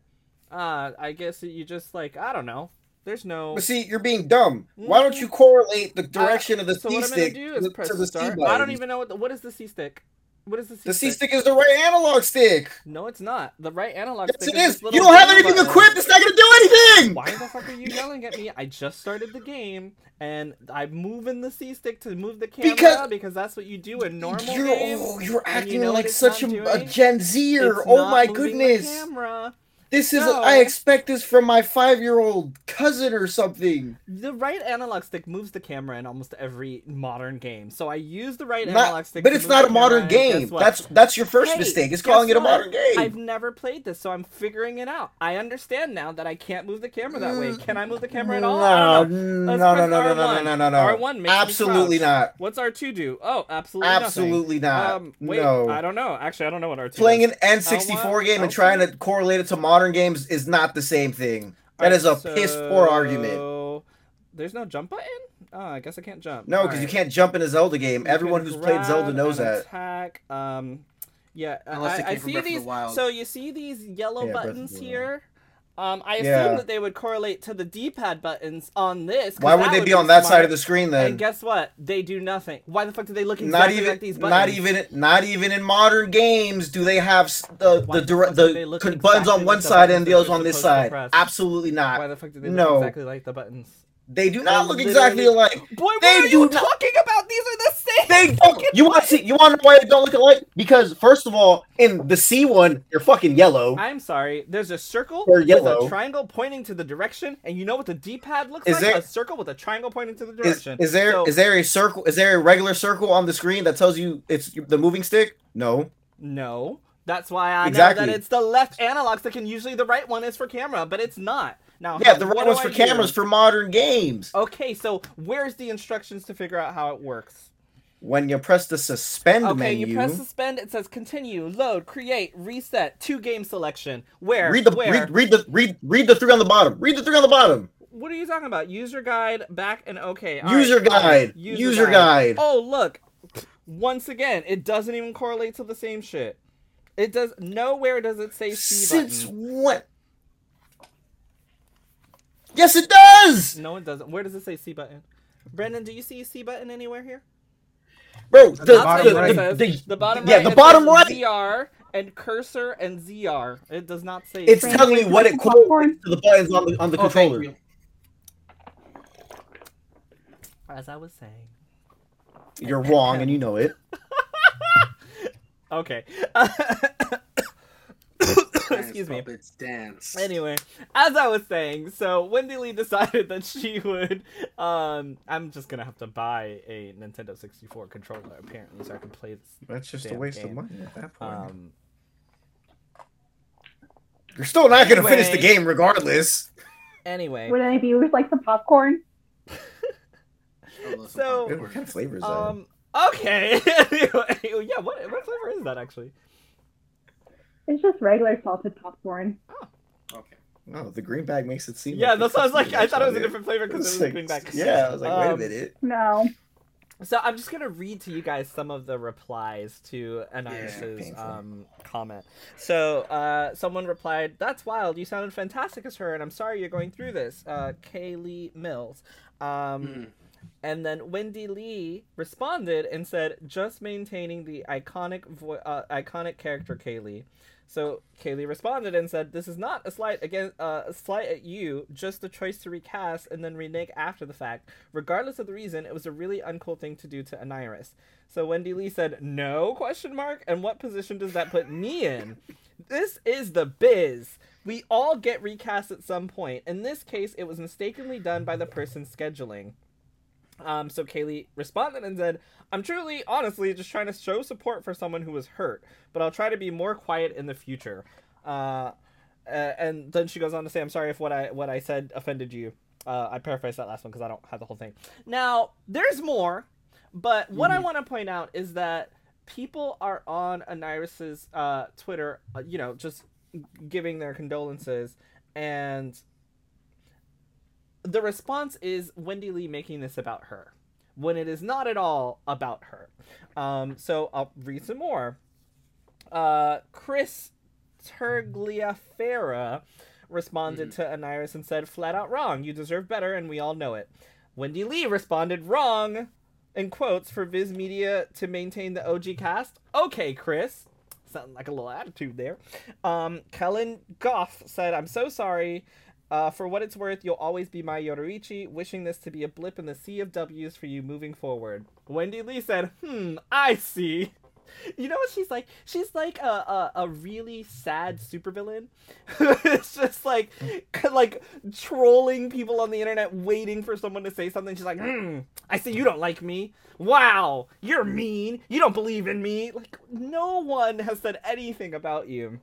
Uh, I guess you just like I don't know. There's no. But see, you're being dumb. Why don't you correlate the direction of the so C what I'm gonna stick do to is the, press to the C start. button? I don't even know what the, what is the C stick. What is the C The C stick? is the right analog stick. No, it's not. The right analog Yes, stick it is. is. You don't have anything button. equipped. It's not gonna do anything. Why the fuck are you yelling at me? I just started the game and I'm moving the C stick to move the camera Because- because, that's what you do in normal You're, games. oh, you're and you acting know like such a, a? Gen Zer. It's Oh my goodness. camera. This is. No. I expect this from my five-year-old cousin or something. The right analog stick moves the camera in almost every modern game. So I use the right Not- analog stick. but it's not a modern game. That's that's your first Hey, mistake. It's calling it a modern game. I've never played this, so I'm figuring it out. I understand now that I can't move the camera that way. Can I move the camera at all? No, I don't know. no, no, no, no, no, no, no, no, no. R1 Absolutely not. What's R2 do? Oh, absolutely nothing. Absolutely not. Um, wait, no. I don't know. Actually, I don't know what R2 Playing is. an N64 L1, game and trying to correlate it to modern games is not the same thing. That is a piss poor argument. There's no jump button? Oh, I guess I can't jump. No, because you can't jump in a Zelda game. You Everyone can who's played Zelda knows that. Attack. Um, yeah, Unless it I, I from see Breath of the these. Wild. So you see these yellow Yeah, buttons the here. Um, I assume Yeah. that they would correlate to the D-pad buttons on this. Why would they would be on that side of the screen then? And guess what? They do nothing. Why the fuck do they look Not exactly even, like these buttons? not even, not even in modern games do they have the Why the the dire- fuck do they the look con- buttons on one side and the others on this side. Absolutely Why the fuck do they look No. exactly like the buttons? They do not They look exactly literally- alike. Boy, what They are you not- talking about? These are the same. They don't. You want to see? You want to know why they don't look alike? Because first of all, in the C one, they're fucking yellow. I'm sorry. There's a circle They're with yellow. a triangle pointing to the direction, and you know what the D-pad looks Is like? there- a circle with a triangle pointing to the direction. is there is So- there a circle? Is there a regular circle on the screen that tells you it's the moving stick? No. No. That's why I know Exactly. that it's the left analog stick, and usually the right one is for camera, but it's not. Now, Yeah, the right one's for do? cameras for modern games. Okay, so where's the instructions to figure out how it works? When you press the suspend menu. Okay, menu, you press suspend. It says continue, load, create, reset, two game selection. Where? read the Where? read, read the read read the three on the bottom. Read the three on the bottom. What are you talking about? User guide, back and okay. all User right, guide. User guide. Oh, look. Once again, it doesn't even correlate to the same shit. It does nowhere does it say C Since button. what? Yes, it does, No, it doesn't. Where does it say C button? Brendan, do you see a C button anywhere here? bro. The, the bottom saying the, right. the- says. The bottom yeah, right. the bottom right. ZR and cursor and ZR. It does not say. It's C. telling me what it Popcorn. correlates to the buttons on the on the Oh, thank controller. you. As I was saying. You're wrong, and you know it. Okay. Excuse me. Puppets dance. Anyway, as I was saying, so Wendy Lee *laughs* decided that she would. Um, I'm just gonna have to buy a Nintendo 64 controller apparently, so I can play this. That's just Damn a waste game. of money at that point. Um, You're still not gonna finish the game regardless. anyway, Would any viewers like some popcorn? So- popcorn. What kind of flavor is that? um, okay. *laughs* anyway, yeah, what what flavor is that actually? It's just regular salted popcorn. Oh, okay. oh, the green bag makes it seem. Yeah, like that's what I was like. I thought it was a different flavor because It's it was like- green back. Yeah, I was like, wait a Um, minute. No. So I'm just gonna read to you guys some of the replies to Anairis's painful. um, comment. So uh, someone replied, "That's wild. You sounded fantastic as her, and I'm sorry you're going through this." Uh, Kayli Mills. Um, Hmm. And then Wendy Lee responded and said, "Just maintaining the iconic vo- uh, iconic character Kayli." So Kayli responded and said, "This is not a slight again, uh, a slight at you, just a choice to recast and then renege after the fact. Regardless of the reason, it was a really uncool thing to do to Anairis." So Wendy Lee said, "No question mark. And what position does that put me in? *laughs* This is the biz." We all get recast at some point. In this case, it was mistakenly done by the person scheduling. Um, so Kayli responded and said, I'm truly, honestly, just trying to show support for someone who was hurt, but I'll try to be more quiet in the future. Uh, and then she goes on to say, I'm sorry if what I what I said offended you. Uh, I paraphrased that last one because I don't have the whole thing. Now, there's more, but what I want to point out is that people are on Anairis's uh, Twitter, uh, you know, just giving their condolences, and the response is Wendy Lee making this about her when it is not at all about her. Um, so I'll read some more. Uh, Chris Tergliafera responded to Anairis and said, flat out wrong. You deserve better, and we all know it. Wendy Lee responded, wrong, in quotes, for Viz Media to maintain the OG cast. Okay, Chris. Sounding like a little attitude there. Um, Kellen Goff said, I'm so sorry. Uh, for what it's worth, you'll always be my Yoruichi, wishing this to be a blip in the sea of W's for you moving forward. Wendy Lee said, hmm, I see. You know what she's like? She's like a, a, a really sad supervillain. *laughs* it's just like like trolling people on the internet, waiting for someone to say something. She's like, hmm, I see you don't like me. Wow, you're mean. You don't believe in me. Like no one has said anything about you.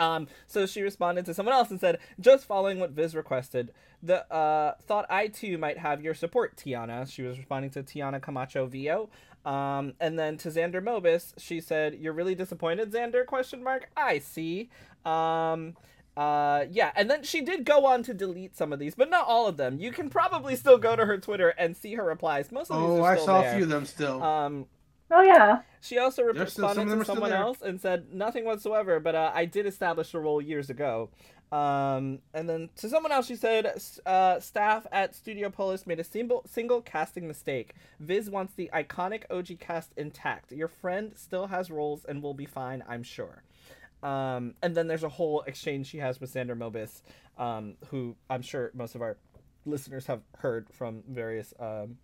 Um, so she responded to someone else and said, just following what Viz requested. The uh, thought I too might have your support, Tiana. She was responding to Tiana Camacho Vio. Um, and then to Xander Mobus, she said, "You're really disappointed, Xander?" Question mark. I see. Um, uh, yeah, and then she did go on to delete some of these, but not all of them. You can probably still go to her Twitter and see her replies. Most of these Oh, I saw there. a few of them still. Um, Oh yeah. she also re- They're still- some responded to someone else and said nothing whatsoever, but uh, I did establish a role years ago. Um, and then to someone else, she said, uh, staff at Studiopolis made a single, single casting mistake. Viz wants the iconic OG cast intact. Your friend still has roles and will be fine, I'm sure. Um, and then there's a whole exchange she has with Xander Mobus, um, who I'm sure most of our listeners have heard from various um,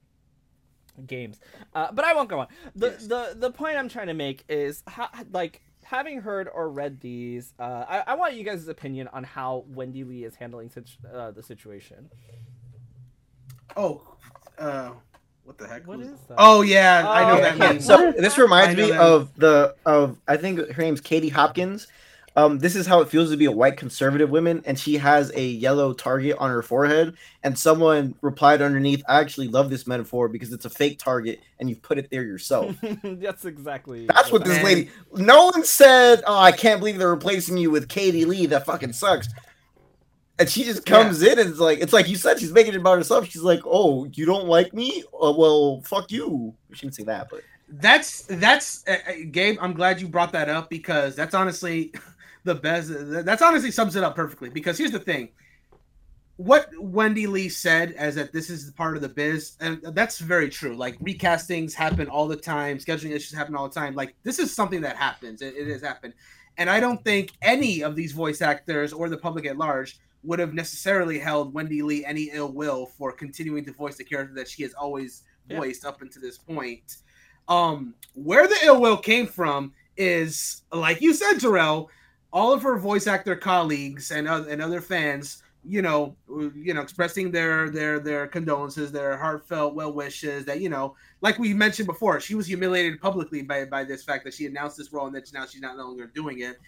games. Uh, but I won't go on. The Yes. the the point I'm trying to make is how, like having heard or read these. Uh, I, I want you guys' opinion on how Wendy Lee is handling situ- uh, the situation. Oh, uh, what the heck? What was- is that? Oh yeah, I know Oh, that okay. means. So this reminds me that. of the of I think her name's Katie Hopkins. Um, this is how it feels to be a white conservative woman, and she has a yellow target on her forehead. And someone replied underneath, "I actually love this metaphor because it's a fake target, and you've put it there yourself." *laughs* That's exactly. That's what this lady. No one said, "Oh, I can't believe they're replacing you with Katie Lee. That fucking sucks." And she just comes in and it's like, it's like you said, she's making it about herself. She's like, "Oh, you don't like me? Uh, well, fuck you." She didn't say that, but That's that's uh, uh, Gabe. I'm glad you brought that up because that's honestly the best. That's honestly sums it up perfectly. Because here's the thing: what Wendy Lee said as that this is part of the biz, and that's very true. Like recastings happen all the time, scheduling issues happen all the time. Like this is something that happens. It, it has happened, and I don't think any of these voice actors or the public at large would have necessarily held Wendy Lee any ill will for continuing to voice the character that she has always Yeah. voiced up until this point. Um, where the ill will came from is, like you said, Jarrell, all of her voice actor colleagues and other, and other fans, you know, you know, expressing their their their condolences, their heartfelt well wishes. That you know, like we mentioned before, she was humiliated publicly by by this fact that she announced this role and that now she's not no longer doing it.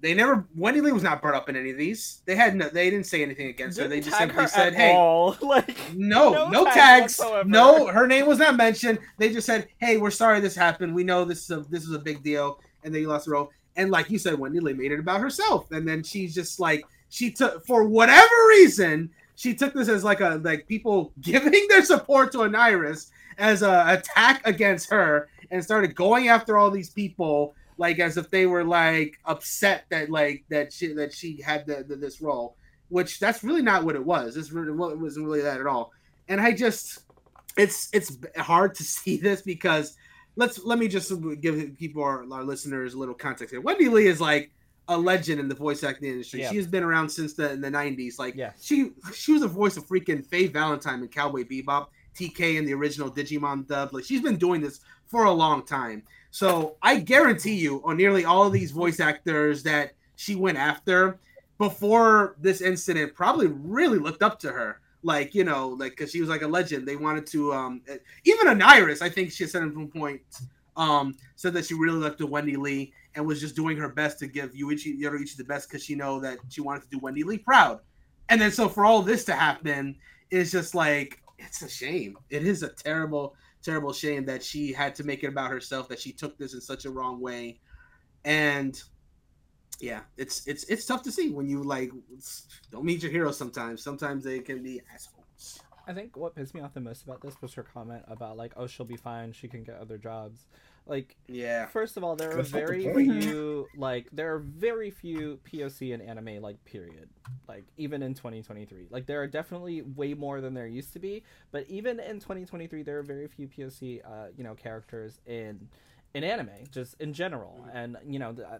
They never Wendy Lee was not brought up in any of these. They had no, they didn't say anything against her. They just simply said, "Hey, all. *laughs* like no, No no, tags. No, her name was not mentioned. They just said, "Hey, we're sorry this happened. We know this is a, this is a big deal." And then you lost the role. And like you said, Wendy Lee made it about herself. And then she's just like she took for whatever reason she took this as like a like people *laughs* giving their support to an Iris as a attack against her and started going after all these people like as if they were like upset that like that she that she had the, the this role which that's really not what it was this really wasn't really that at all and i just it's it's hard to *laughs* see this because let's let me just give people our, our listeners a little context here. Wendy lee is like a legend in the voice acting industry. Yeah. she has been around since the in the 90s like Yes. she she was a voice of freaking faye valentine in cowboy bebop tk in the original digimon dub. Like she's been doing this for a long time. So i guarantee you on nearly all of these voice actors that she went after before this incident probably really looked up to her like you know like because she was like a legend. They wanted to um even Anairis, i think she said at one point um said that she really looked to wendy lee and was just doing her best to give yuichi yoruichi the best because she know that she wanted to do wendy lee proud. And then so for all this to happen it's just like it's a shame. It is a terrible terrible shame that she had to make it about herself that she took this in such a wrong way. And yeah it's it's it's tough to see when you like don't meet your heroes sometimes sometimes they can be assholes I think what pissed me off the most about this was her comment about like, oh, she'll be fine. She can get other jobs. Like, yeah first of all, there are That's not the very few like there are very few POC in anime like period. Like even in 2023, like there are definitely way more than there used to be. But even in 2023, there are very few POC, uh, you know, characters in in anime, just in general. And you know, the,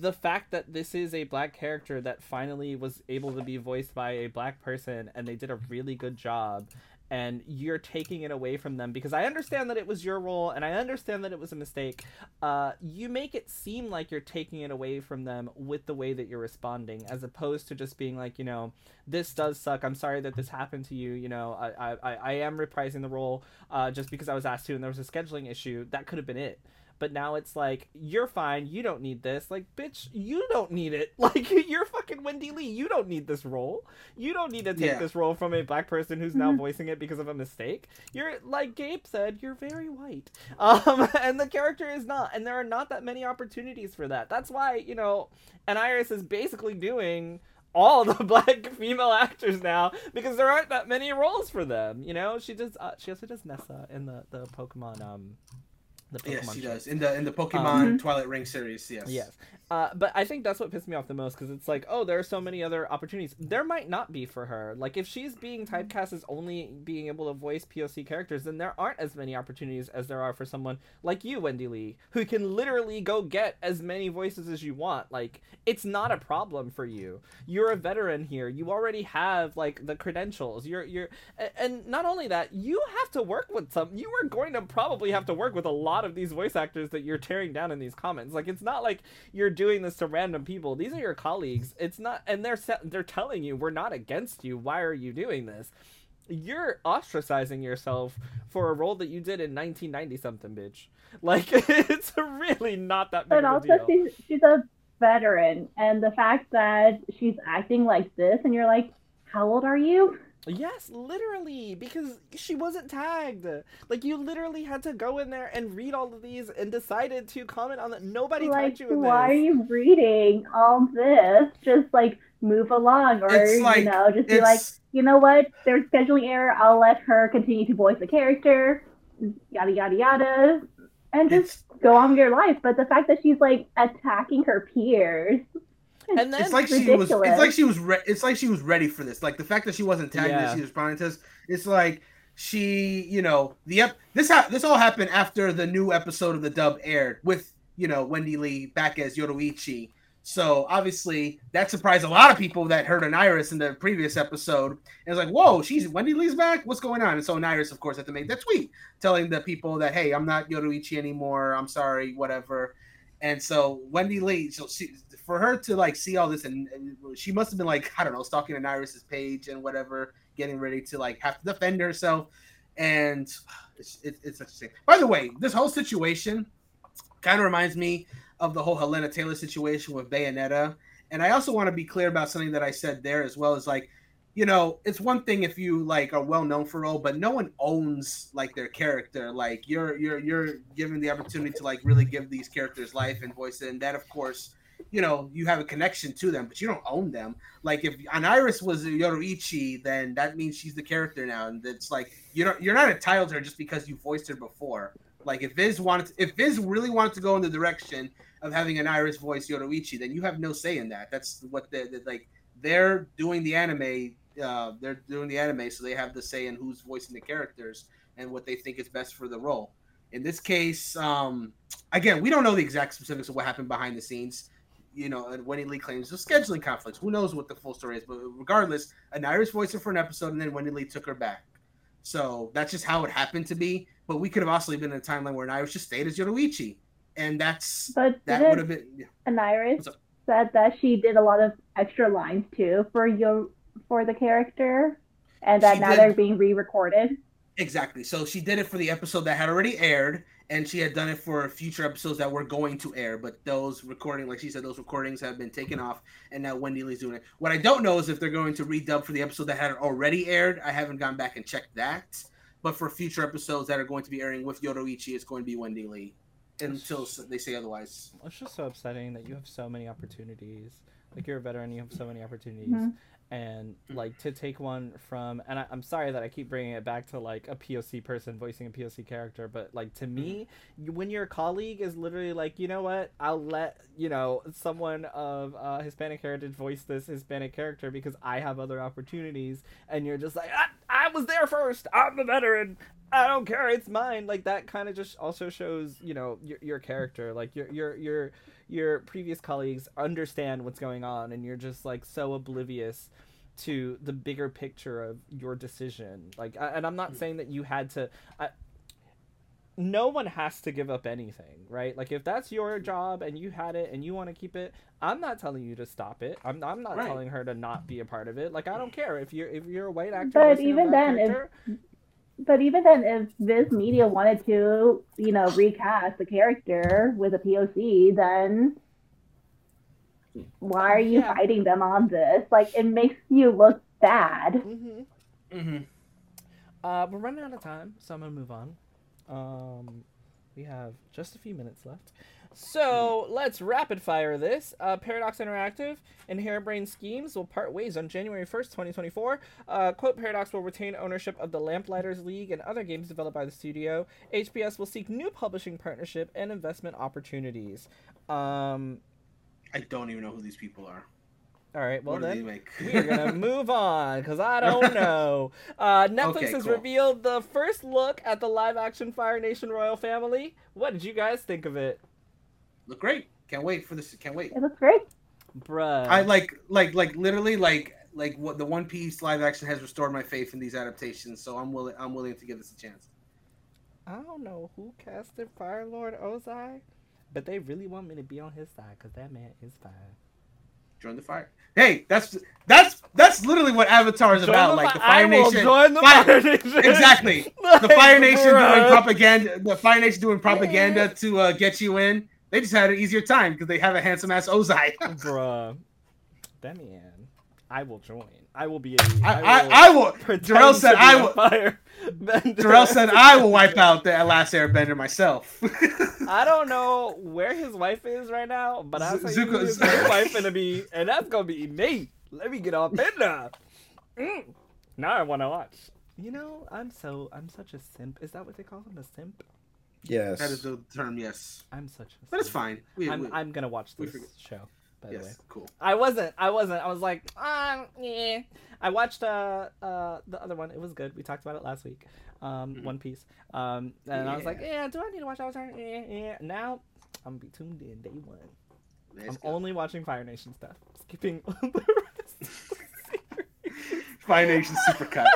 the fact that this is a black character that finally was able to be voiced by a black person and they did a really good job and you're taking it away from them because I understand that it was your role and I understand that it was a mistake. Uh, you make it seem like you're taking it away from them with the way that you're responding, as opposed to just being like, you know, this does suck. I'm sorry that this happened to you. You know, I I, I am reprising the role uh, just because I was asked to and there was a scheduling issue. That could have been it but now it's like you're fine you don't need this like bitch you don't need it *laughs* like you're fucking wendy lee you don't need this role. You don't need to take Yeah. this role from a black person who's now Mhm. voicing it because of a mistake. You're like gabe said you're very white. *laughs* Um and the character is not and there are not that many opportunities for that. That's why you know and iris is basically doing all *laughs* the black female actors now because there aren't that many roles for them you know? She does uh, she also does nessa in the the pokemon um the Pokemon yes she show. does. in the in the pokemon Um, twilight wings series yes. Yes, Uh, but I think that's what pissed me off the most because it's like, oh, there are so many other opportunities. There might not be for her. Like, if she's being typecast as only being able to voice POC characters, then there aren't as many opportunities as there are for someone like you, Wendy Lee, who can literally go get as many voices as you want. Like, it's not a problem for you. You're a veteran here. You already have like the credentials. You're you're, and not only that, you have to work with some. You are going to probably have to work with a lot of these voice actors that you're tearing down in these comments. Like, it's not like you're doing this to random people. These are your colleagues. It's not, and they're they're telling you we're not against you. Why are you doing this? You're ostracizing yourself for a role that you did in 1990 something, bitch. *laughs* Like it's really not that big but of a also she's she's a veteran, and the fact that she's acting like this, and you're like, how old are you? Yes, literally, because she wasn't tagged. Like you literally had to go in there and read all of these and decided to comment on that. Nobody like, tagged you in why are you reading all this? Just like move along, or like- you know, just be like, you know what? There's scheduling error. I'll let her continue to voice the character. Yada yada yada, and just it's go on with your life. But the fact that she's like attacking her peers, And then it's like she was. It's like she was. Re- it's like she was ready for this. Like the fact that she wasn't tagged Yeah. and she was responding to this. It's like she, you know, the ep- this ha- this all happened after the new episode of the dub aired with you know Wendy Lee back as Yoruichi. So obviously that surprised a lot of people that heard Anairis in the previous episode. And it's like, whoa, she's Wendy Lee's back. What's going on? And so Iris, of course, had to make that tweet telling the people that, hey, I'm not Yoruichi anymore. I'm sorry, whatever. And so Wendy Lee, so she, for her to like see all this, and, and she must have been like, I don't know, stalking Anairis's page and whatever, getting ready to like have to defend herself. And it's, it's, it's such a shame. By the way, this whole situation kind of reminds me of the whole Hellena Taylor situation with Bayonetta. And I also want to be clear about something that I said there as well as like, you know, it's one thing if you like are well known for a role, but no one owns like their character. Like you're you're you're given the opportunity to like really give these characters life and voice. And that of course, you know, you have a connection to them, but you don't own them. Like if Anairis was Yoruichi, then that means she's the character now. And it's like you don't you're not entitled to her just because you voiced her before. Like if Viz wanted, if Viz really wanted to go in the direction of having Anairis voice Yoruichi, then you have no say in that. That's what they're, they're like. They're doing the anime. Uh, they're doing the anime, so they have the say in who's voicing the characters and what they think is best for the role. In this case, um, again, we don't know the exact specifics of what happened behind the scenes. You know, and Wendy Lee claims the scheduling conflicts. Who knows what the full story is? But regardless, Anairis voiced her for an episode, and then Wendy Lee took her back. So that's just how it happened to be. But we could have also been in a timeline where Anairis just stayed as Yoruichi, and that's but that would have been yeah. Anairis said that she did a lot of extra lines too for your for the character, and that She now did. they're being re-recorded. exactly. So she did it for the episode that had already aired, and she had done it for future episodes that were going to air. But those recording, like she said, those recordings have been taken off, and now Wendy Lee's doing it. What I don't know is if they're going to redub for the episode that had already aired. I haven't gone back and checked that. But for future episodes that are going to be airing with Yoruichi, it's going to be Wendy Lee until they say otherwise. It's just so upsetting that you have so many opportunities. Like you're a veteran, you have so many opportunities, Mhm. And like to take one from. And I, I'm sorry that I keep bringing it back to like a POC person voicing a POC character, but like to me, you, when your colleague is literally like, you know what, I'll let you know someone of uh, Hispanic heritage voice this Hispanic character because I have other opportunities, and you're just like, I, I was there first. I'm the veteran. I don't care. It's mine. Like that kind of just also shows, you know, your, your character. Like your your your your previous colleagues understand what's going on, and you're just like so oblivious to the bigger picture of your decision. Like, and I'm not hmm. saying that you had to. I, no one has to give up anything, right? Like if that's your job and you had it and you want to keep it, I'm not telling you to stop it. I'm, I'm not Right. telling her to not be a part of it. Like I don't care if you're if you're a white actor. But even black then, if- character, But even then, if Viz Media wanted to, you know, recast the character with a POC, then why are you Yeah. fighting them on this? Like, it makes you look bad. Mm-hmm. Mm-hmm. Uh, we're running out of time, so I'm gonna move on. Um, we have just a few minutes left, so let's rapid fire this. Uh, Paradox Interactive and Harebrained Schemes will part ways on January 1st, 2024. Uh, quote: Paradox will retain ownership of the Lamplighters League and other games developed by the studio. HBS will seek new publishing partnership and investment opportunities. Um, I don't even know who these people are. All right, well then we are gonna *laughs* move on because I don't *laughs* know. Uh, Netflix Okay, has cool. revealed the first look at the live-action Fire Nation royal family. What did you guys think of it, Look great. Can't wait for this. Can't wait. It looks great. bruh? I like like like literally like like what the One Piece live action has restored my faith in these adaptations. So I'm willing I'm willing to give this a chance. I don't know who casted Fire Lord Ozai, but they really want me to be on his side because that man is fine. Join the fire. Hey, that's that's that's literally what Avatar is Join about. the like the Fire I will Nation. join the Fire- Fire Nation. *laughs* Exactly. *laughs* The Fire Nation doing propaganda. The Fire Nation doing propaganda to uh, get you in. They just had an easier time because they have a handsome ass Ozai. *laughs* Bruh. That man. I will join. I will be a. I, will I, I will. *laughs* pretend Jarrell said to be I a will. Fire. Darrell said I will wipe *laughs* out the last Airbender myself. I don't know where his wife is right now, but I'll tell you Zuko- who his new wife gonna be, and that's gonna be me. Let me get off in there. Mm. Now I want to watch. You know, I'm so I'm such a simp. Is that what they call him? A simp? Yes. that is the term, yes. I'm such a. But it's fine. We, I'm we- I'm gonna watch we this show. By the way. cool. I wasn't. I wasn't. I was like, um, yeah. I watched uh uh the other one. It was good. We talked about it last week. Um, Mhm. One Piece. Um, and I was like, Yeah. yeah. Do I need to watch Avatar? Yeah, yeah. Now I'm gonna be tuned in day one. Let's I'm go. only watching Fire Nation stuff. Skipping *laughs* the rest. of the series. Fire Nation Supercut.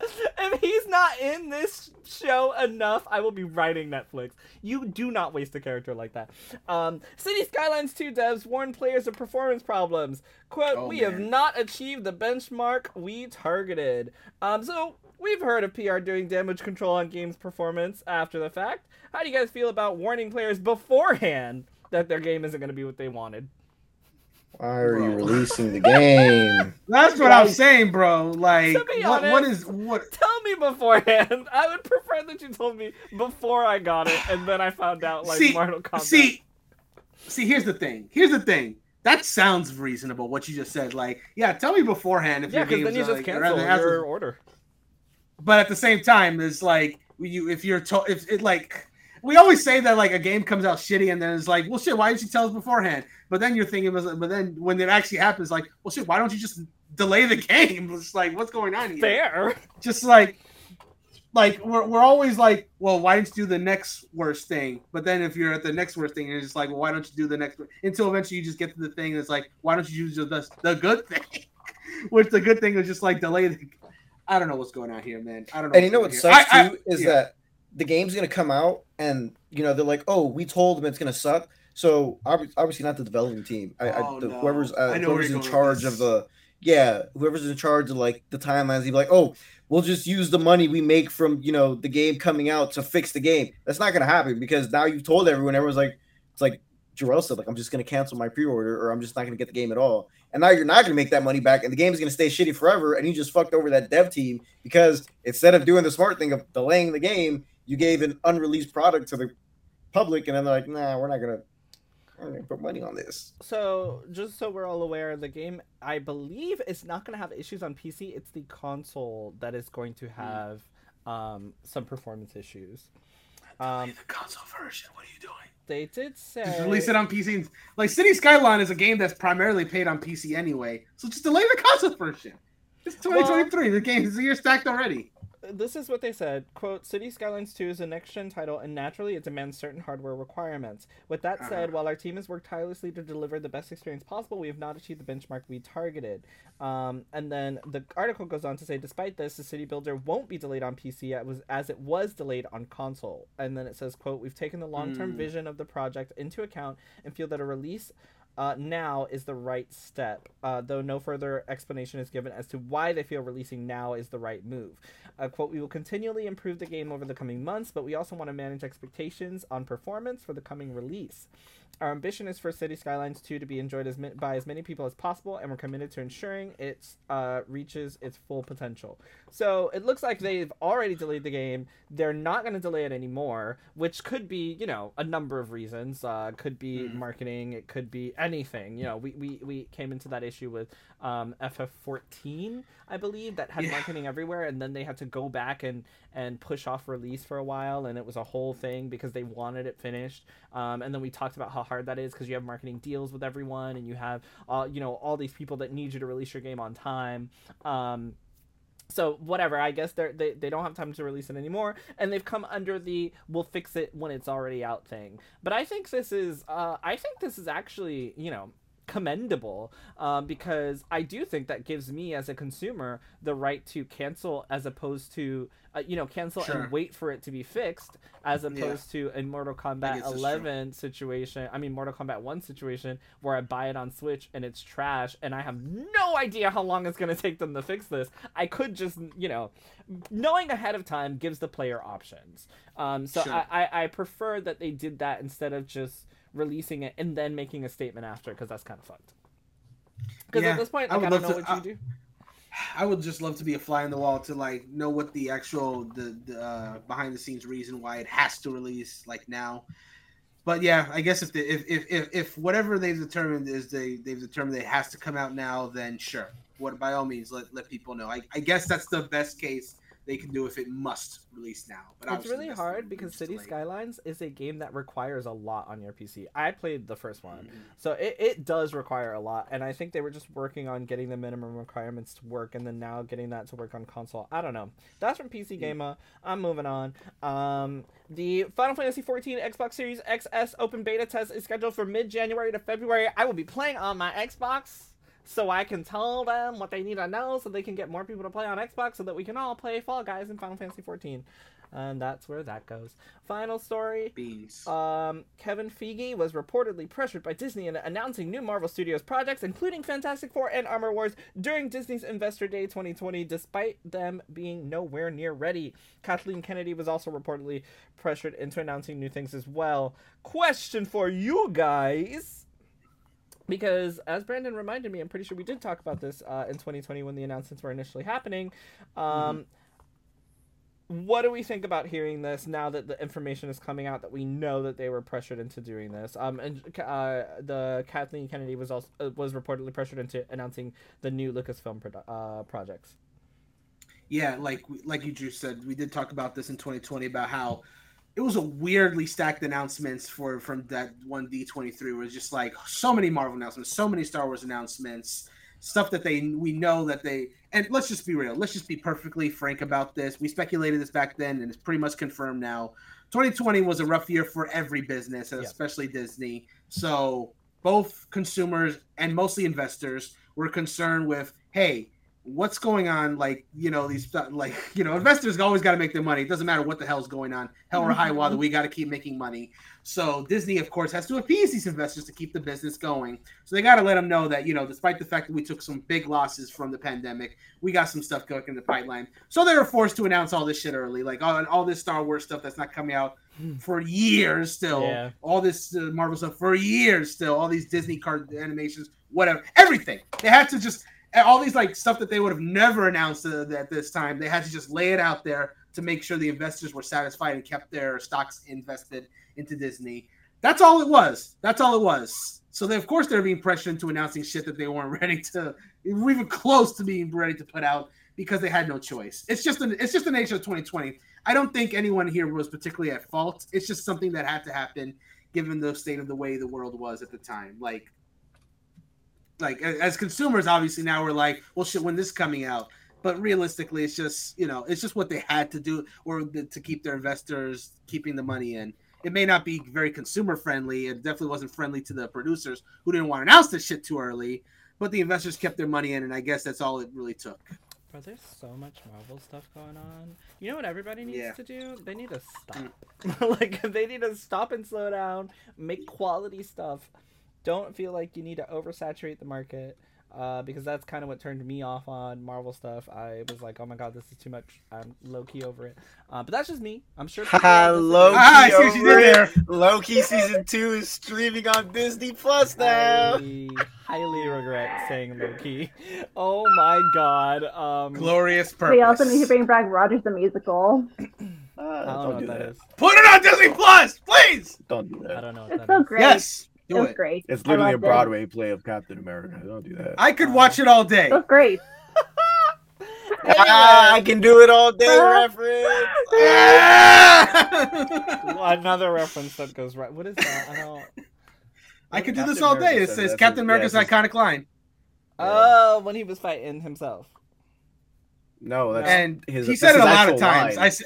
*laughs* if he's not in this show enough, I will be writing Netflix. You do not waste a character like that. Um, City Skylines 2 devs warn players of performance problems. Quote, Oh, we have not achieved the benchmark we targeted. Um, so we've heard of PR doing damage control on games performance after the fact. How do you guys feel about warning players beforehand that their game isn't going to be what they wanted? Why are you releasing the game? *laughs* That's what I'm saying, bro. Like, To be what, what honest- is what? Tell me beforehand. *laughs* I would prefer that you told me before I got it, and then I found out like See- Mortal Kombat. See, see, here's the thing. Here's the thing. That sounds reasonable. What you just said, like, yeah, tell me beforehand if yeah, your because game's then you just like, cancel rather after- your order. But at the same time, it's like you if you're to, if it like we always say that like a game comes out shitty and then it's like, well, shit, why didn't you tell us beforehand? But then you're thinking, but then when it actually happens, like, well, shit, why don't you just delay the *laughs* game? It's like, what's going on here? Fair. Just like, like we're, we're always like, well, why didn't you do the next worst thing? But then if you're at the next worst thing, you're just like, well, why don't you do the next? Until eventually you just get to the thing that's like, why don't you do the the good thing? *laughs* Which the good thing is just like delay the. I don't know what's going on here, man. I don't know. And you know what what's going on sucks here. I- too is yeah. that the game's gonna come out and you know they're like, oh, we told them it's gonna suck. So obviously not the developing team. I, Oh, I, the, no. whoever's uh, I whoever's in charge of the yeah, whoever's in charge of like the timelines, he'd be like, oh, we'll just use the money we make from you know the game coming out to fix the game. That's not gonna happen because now you've told everyone. Everyone's like, it's like Jarrell said, like I'm just gonna cancel my pre-order or I'm just not gonna get the game at all. And now you're not gonna make that money back, and the game's gonna stay shitty forever. And you just fucked over that dev team because instead of doing the smart thing of delaying the game, you gave an unreleased product to the public, and then they're like, nah, we're not gonna, we're not gonna put money on this. So just so we're all aware, the game I believe is not going to have issues on PC. It's the console that is going Hmm. to have um, some performance issues. Um, the console version. What are you doing? they did say Just release it on PC. Like City Skyline is a game that's primarily paid on PC anyway, so just delay the console version. It's 2023. the game is a year stacked already. This is what they said quote city skylines 2 is a next-gen title and naturally it demands certain hardware requirements with that said Uh-huh. while our team has worked tirelessly to deliver the best experience possible we have not achieved the benchmark we targeted um, and then the article goes on to say despite this the city builder won't be delayed on pc as, as it was delayed on console and then it says quote we've taken the long-term Hmm. vision of the project into account and feel that a release uh, now is the right step, uh, though no further explanation is given as to why they feel releasing now is the right move. Uh, quote, we will continually improve the game over the coming months, but we also want to manage expectations on performance for the coming release. Our ambition is for City Skylines 2 to be enjoyed as ma- by as many people as possible, and we're committed to ensuring it uh, reaches its full potential. So it looks like they've already delayed the game. They're not going to delay it anymore, which could be, you know, a number of reasons. Uh, could be Mhm. marketing. It could be. Anything. You know, we, we, we came into that issue with um, FF14, I believe, that had Yeah. marketing everywhere, and then they had to go back and and push off release for a while, and it was a whole thing because they wanted it finished. Um, and then we talked about how hard that is because you have marketing deals with everyone, and you have uh, you know all these people that need you to release your game on time. Um, so whatever i guess they're, they they don't have time to release it anymore and they've come under the we'll fix it when it's already out thing but i think this is uh i think this is actually you know commendable um, because I do think that gives me as a consumer the right to cancel as opposed to uh, you know cancel Sure. and wait for it to be fixed as Yeah. opposed to a Mortal Kombat guess that's true. 11 situation I mean Mortal Kombat 1 situation where I buy it on Switch and it's trash and I have no idea how long it's going to take them to fix this I could just you know knowing ahead of time gives the player options um, so Sure. I, I, I prefer that they did that instead of just releasing it and then making a statement after because that's kind of fucked. Because Yeah, at this point, I like, I, would don't know to- what you do. I would just love to be a fly on the wall to like know what the actual the, the uh, behind the scenes reason why it has to release like now. But yeah, I guess if the if if if, if whatever they've determined is they they've determined it has to come out now, then sure. What by all means let let people know. I, I guess that's the best case they can do if it must release now. But It's really hard because City delay. Skylines is a game that requires a lot on your PC. I played the first one, Mhm. so it, it does require a lot, and I think they were just working on getting the minimum requirements to work, and then now getting that to work on console. I don't know. That's from PC Gamer. I'm moving on. Um, the Final Fantasy 14 Xbox Series XS open beta test is scheduled for mid January to February. I will be playing on my Xbox. So I can tell them what they need to know, so they can get more people to play on Xbox, so that we can all play Fall Guys and Final Fantasy 14, and that's where that goes. Final story: Beans. um, Kevin Feige was reportedly pressured by Disney into announcing new Marvel Studios projects, including Fantastic Four and Armor Wars, during Disney's Investor Day 2020, despite them being nowhere near ready. Kathleen Kennedy was also reportedly pressured into announcing new things as well. Question for you guys. Because, as Brandon reminded me, I'm pretty sure we did talk about this uh, in 2020 when the announcements were initially happening. Um, what do we think about hearing this now that the information is coming out that we know that they were pressured into doing this? Um, and uh, the Kathleen Kennedy was also uh, was reportedly pressured into announcing the new Lucasfilm produ- uh, projects. yeah, like like you just said, we did talk about this in 2020 about how it was a weirdly stacked announcements for from that one D23 where it's just like so many Marvel announcements, so many Star Wars announcements, stuff that they we know that they and let's just be real, let's just be perfectly frank about this. We speculated this back then and it's pretty much confirmed now. 2020 was a rough year for every business, and Yeah. especially Disney. So both consumers and mostly investors were concerned with, hey, what's going on? Like, you know, these like, *laughs* you know, investors always got to make their money. It doesn't matter what the hell's going on, hell or high water, we got to keep making money. So Disney, of course, has to appease these investors to keep the business going. So they got to let them know that, you know, despite the fact that we took some big losses from the pandemic, we got some stuff going in the pipeline. So they were forced to announce all this shit early, like all, all this Star Wars stuff that's not coming out for years still. Yeah. All this uh, Marvel stuff for years still. All these Disney card animations, whatever, everything. They had to just all these like stuff that they would have never announced at this time. They had to just lay it out there to make sure the investors were satisfied and kept their stocks invested into Disney. That's all it was. That's all it was. So they, of course, they're being pressured into announcing shit that they weren't *laughs* ready to, even close to being ready to put out because they had no choice. It's just an, it's just the nature of 2020. I don't think anyone here was particularly at fault. It's just something that had to happen given the state of the way the world was at the time. Like, like as consumers, obviously now we're like, well, shit, when this coming out. But realistically, it's just you know, it's just what they had to do, or the, to keep their investors keeping the money in. It may not be very consumer friendly. It definitely wasn't friendly to the producers who didn't want to announce this shit too early. But the investors kept their money in, and I guess that's all it really took. Bro, there's so much Marvel stuff going on. You know what everybody needs Yeah. to do? They need to stop. Mm. *laughs* like they need to stop and slow down, make quality stuff. Don't feel like you need to oversaturate the market. Uh, because that's kind of what turned me off on Marvel stuff. I was like, "Oh my god, this is too much." I'm low key over it. Uh, but that's just me. I'm sure. *laughs* people low Ah, key see what you over it. there. Loki season two is streaming on Disney Plus now. I highly regret saying low key. Oh my god. Um, Glorious purpose. We also need to bring back Rogers the musical. *coughs* Ah, I don't don't what do that that. is. Put it on Disney Plus, please. Don't do that. I that. don't know what It's that so is. great. Yes. It was it. great. It's literally a loved it. Broadway play of Captain America. Don't do that. I could watch it all day. It was great. *laughs* Ah, I can do it all day. *laughs* Reference. *laughs* Another reference that goes right. What is that? I don't. I could do Captain this all day. America It says Captain America's yeah, it's iconic line. Oh, when he was fighting himself. No, that's And his, he said it a lot of times. line. I s-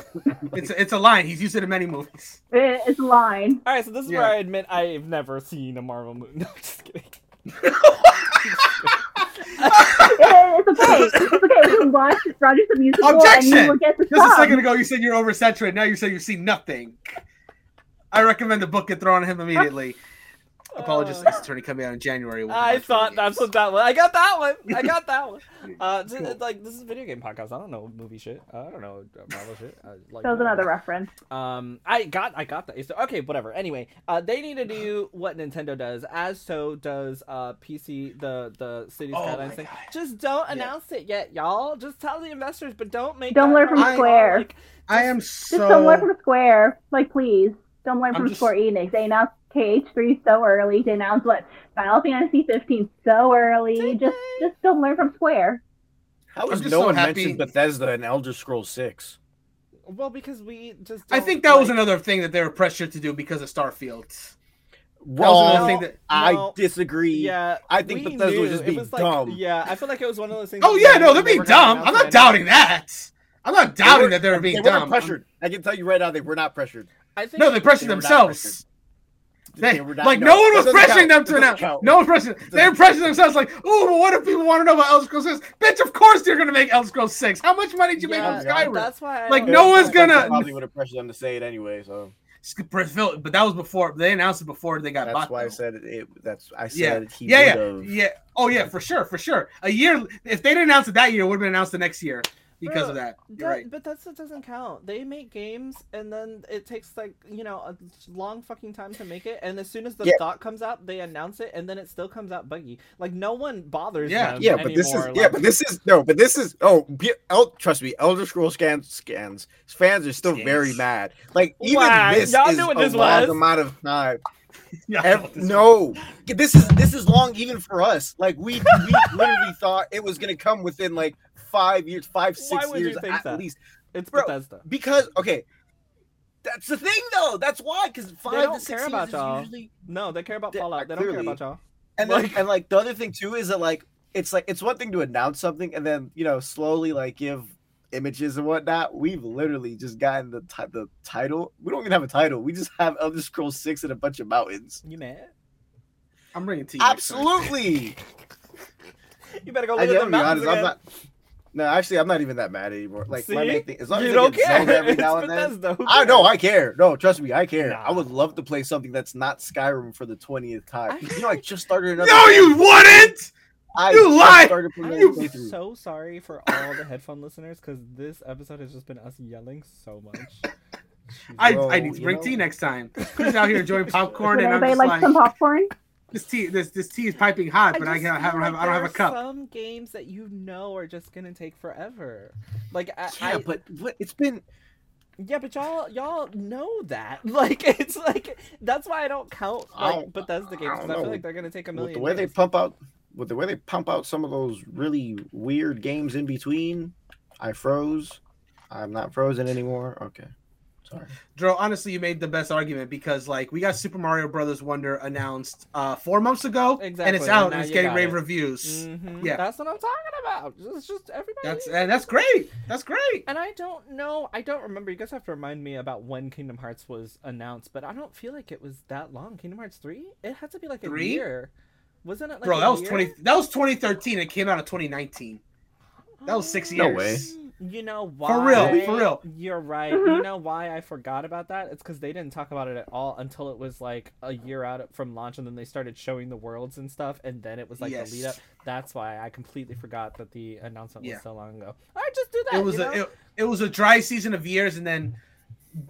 it's it's a line. He's used it in many movies. *laughs* It's a line. All right, so this is Yeah. where I admit I've never seen a Marvel movie. *laughs* No, just kidding. *laughs* It- it's okay. It's okay. You watch Rogers the Musical and Objection! you will get the Just a second ago, you said you're oversaturated. Now you say you've seen nothing. I recommend the book get thrown on him immediately. Apologies, Uh, Ace Attorney coming out in January. with a I bunch of thought that's what that was. I got that one. I *laughs* got that one. Uh, just, Cool. like this is a video game podcast. I don't know movie shit. I don't know Marvel shit. I, *laughs* like, That was another reference. Um, I got, I got that. So, okay, whatever. Anyway, uh, they need to do *sighs* what Nintendo does, as so does uh PC, the the City Oh Skylines my thing. God. Just don't Yeah. announce it yet, y'all. Just tell the investors, but don't make. Don't learn from part, Square. Like, I am Just so. don't learn from Square. Like, please. Don't learn I'm from just- Square Enix. They announced KH3 so early. They announced what Final Fantasy 15 so early. Did Just, they? just don't learn from Square. How I'm no so one happy- mentioned Bethesda and Elder Scrolls Six? well, because we just. I don't think that was another thing that they were pressured to do because of Starfield. Well, another thing that- I no, disagree. Yeah, I think we Bethesda was just It being was like, dumb. Yeah, I feel like it was one of those things. Oh yeah, no, they're being dumb. I'm not doubting that. I'm not doubting were- that they were being they dumb. weren't pressured. I can tell you right now, they were not pressured. I think No, they pressured They were not themselves. They, They were not- like no, one was pressing count. them to That announce. count. No one pressuring. They were pressing themselves. Like, oh, well, what if people want to know about Elder Scrolls Six? Bitch, of course you're gonna make Elder Scrolls Six. How much money did you yeah, make from Skyrim? That's why. I Like, don't- no one's gonna- probably would have pressured them to say it anyway. So But that was before they announced it before they got that's bought. why I said it. it that's I Yeah, said he yeah, yeah, yeah. Oh yeah, for sure, for sure. A year. If they didn't announce it that year, it would have been announced the next year because Bro, of that. You're That, right. But that's that doesn't count. They make games and then it takes like you know a long fucking time to make it, and as soon as the Yeah. dot comes out, they announce it, and then it still comes out buggy. Like no one bothers. Yeah. them Yeah, but this is anymore, yeah, but this is no, but this is oh, be- El, trust me, Elder Scrolls scans scans fans are still very mad. Like even Why? this Y'all is knew what a this long amount of time. *laughs* Yeah, no, this is this is long even for us. Like we we *laughs* literally thought it was gonna come within like five years, five six years at that? least. it's Bro, Bethesda. Because okay, that's the thing though. That's why because five don't to six care years about y'all. usually No, they care about They- Fallout. They don't care about y'all. And then, Like- and like the other thing too is that like it's like it's one thing to announce something and then you know slowly like give images and whatnot. We've literally just gotten the ti- the title. We don't even have a title. We just have Elder Scrolls Six and a bunch of mountains. You mad? I'm bringing next time. Absolutely. *laughs* You better go I look at gotta the mountains honest. I'm not. No, actually, I'm not even that mad anymore. Like my See? main thing, as long as you I don't get care. Every *laughs* It's now and then. I know? I care. No, trust me, I care. I would love to play something that's not Skyrim for the twentieth time. I- You know, I just started another. No, you wouldn't. I you just lied! started playing I another am so sorry for all the headphone listeners because this episode has just been us yelling so much. *laughs* I, Bro, I need to bring know- tea next time. He's out here enjoying *laughs* popcorn, Would and I'm anybody just like, like, some popcorn? this tea, this this tea is piping hot, but I, just can't have, I don't have, like I don't have a cup. Some games that you know are just gonna take forever. Like I, Yeah, I- but what it's been yeah, but y'all y'all know that. *laughs* Like it's like that's why I don't count I like don't- Bethesda I games. 'cause don't I, feel know. like they're gonna take a with million. the way they pump out with the way they pump out some of those really weird games in between. I froze. I'm not frozen anymore. Okay, sorry. Dro, honestly, you made the best argument because like we got Super Mario Brothers Wonder announced uh four months ago, and it's out and and it's getting rave it. reviews. Mhm, Yeah. that's what I'm talking about. It's just everybody. That's and that's great. That's great. And I don't know. I don't remember. You guys have to remind me about when Kingdom Hearts was announced, but I don't feel like it was that long. Kingdom Hearts three. It had to be like a Three? year. Wasn't it like Bro, a that was year? twenty. That was 2013. It came out of 2019. that was six No years. way. You know why? For real, for real. You're right. Mhm. You know why I forgot about that? It's because they didn't talk about it at all until it was like a year out from launch, and then they started showing the worlds and stuff, and then it was like Yes. the lead up. That's why I completely forgot that the announcement was so long ago. I just do that. It was you a it, it was a dry season of years, and then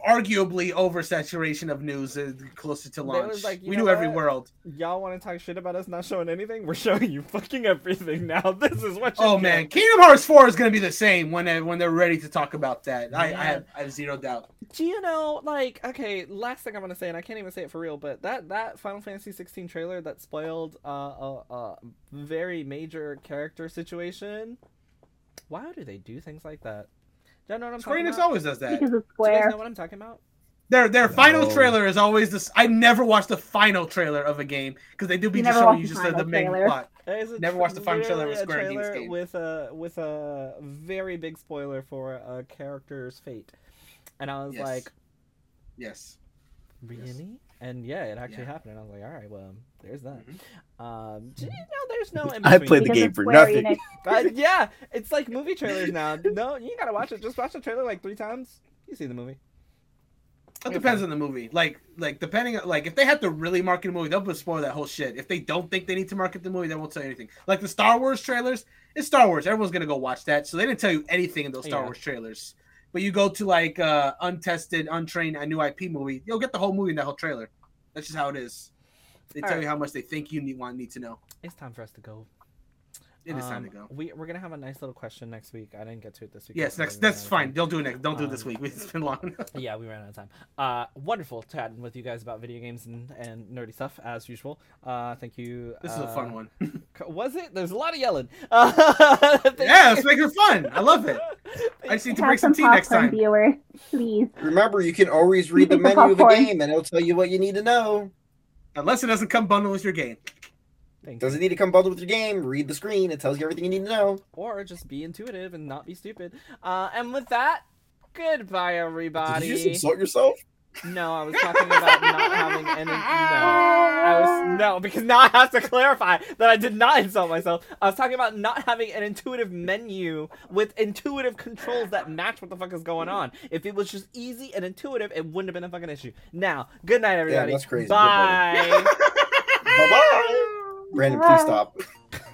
arguably oversaturation of news uh, closer to launch. like, we knew every world. Y'all want to talk shit about us not showing anything? We're showing you fucking everything now. *laughs* This is what. Oh get. man, Kingdom Hearts 4 is gonna be the same when they, when they're ready to talk about that. I, I have I have zero doubt. Do you know, like, okay, last thing I'm gonna say, and I can't even say it for real, but that that Final Fantasy 16 trailer that spoiled uh, a, a very major character situation. Why do they do things like that? Do you know what I'm Square talking Enix about? always does that. Because it's Do you guys know what I'm talking about? Their their final trailer is always this. I never watch the final trailer of a game because they do be You just showing you the just the, the main trailer? plot. *laughs* There's a Never watched the final trailer of a Square Enix game. with a with a very big spoiler for a character's fate, and I was Yes. like, Yes. really? And yeah, it actually Yeah. happened. And I was like, all right, well, there's that. Mhm. Um, do you know there's no. *laughs* I played the game for nothing. Enix. Uh, yeah, it's like movie trailers now. No, you gotta watch it. Just watch the trailer like three times. You see the movie. It Okay. depends on the movie. Like, like depending on like if they have to really market a movie, they'll just spoil that whole shit. If they don't think they need to market the movie, they won't tell you anything. Like the Star Wars trailers, it's Star Wars. Everyone's gonna go watch that, so they didn't tell you anything in those Star Yeah. Wars trailers. But you go to like uh untested, untrained, a new IP movie, you'll get the whole movie in that whole trailer. That's just how it is. They All tell right. you how much they think you need want need to know. It's time for us to go. It is time to Um, go. We we're gonna have a nice little question next week. I didn't get to it this week. Yes, next that's fine. time. Don't do it next. Don't do it this Um, week. *laughs* It's been long. *laughs* Yeah, we ran out of time. Uh, wonderful chatting with you guys about video games and, and nerdy stuff as usual. Uh, thank you. This is a uh, fun one. *laughs* Was it? There's a lot of yelling. Uh, yeah, you. let's make it fun. I love it. I just need to Have bring some some tea next time. viewers, please. Remember, you can always read the Eat the menu of a popcorn. game, and it'll tell you what you need to know. Unless it doesn't come bundled with your game. Thank Does you. it need to come bundled with your game? Read the screen; it tells you everything you need to know. Or just be intuitive and not be stupid. Uh, and with that, goodbye, everybody. Did you just insult yourself? No, I was talking about not having any. No, I was no because now I have to clarify that I did not insult myself. I was talking about not having an intuitive menu with intuitive controls that match what the fuck is going on. If it was just easy and intuitive, it wouldn't have been a fucking issue. Now, good night, everybody. that's crazy. Bye. Bye bye. Brandon, please stop. *laughs*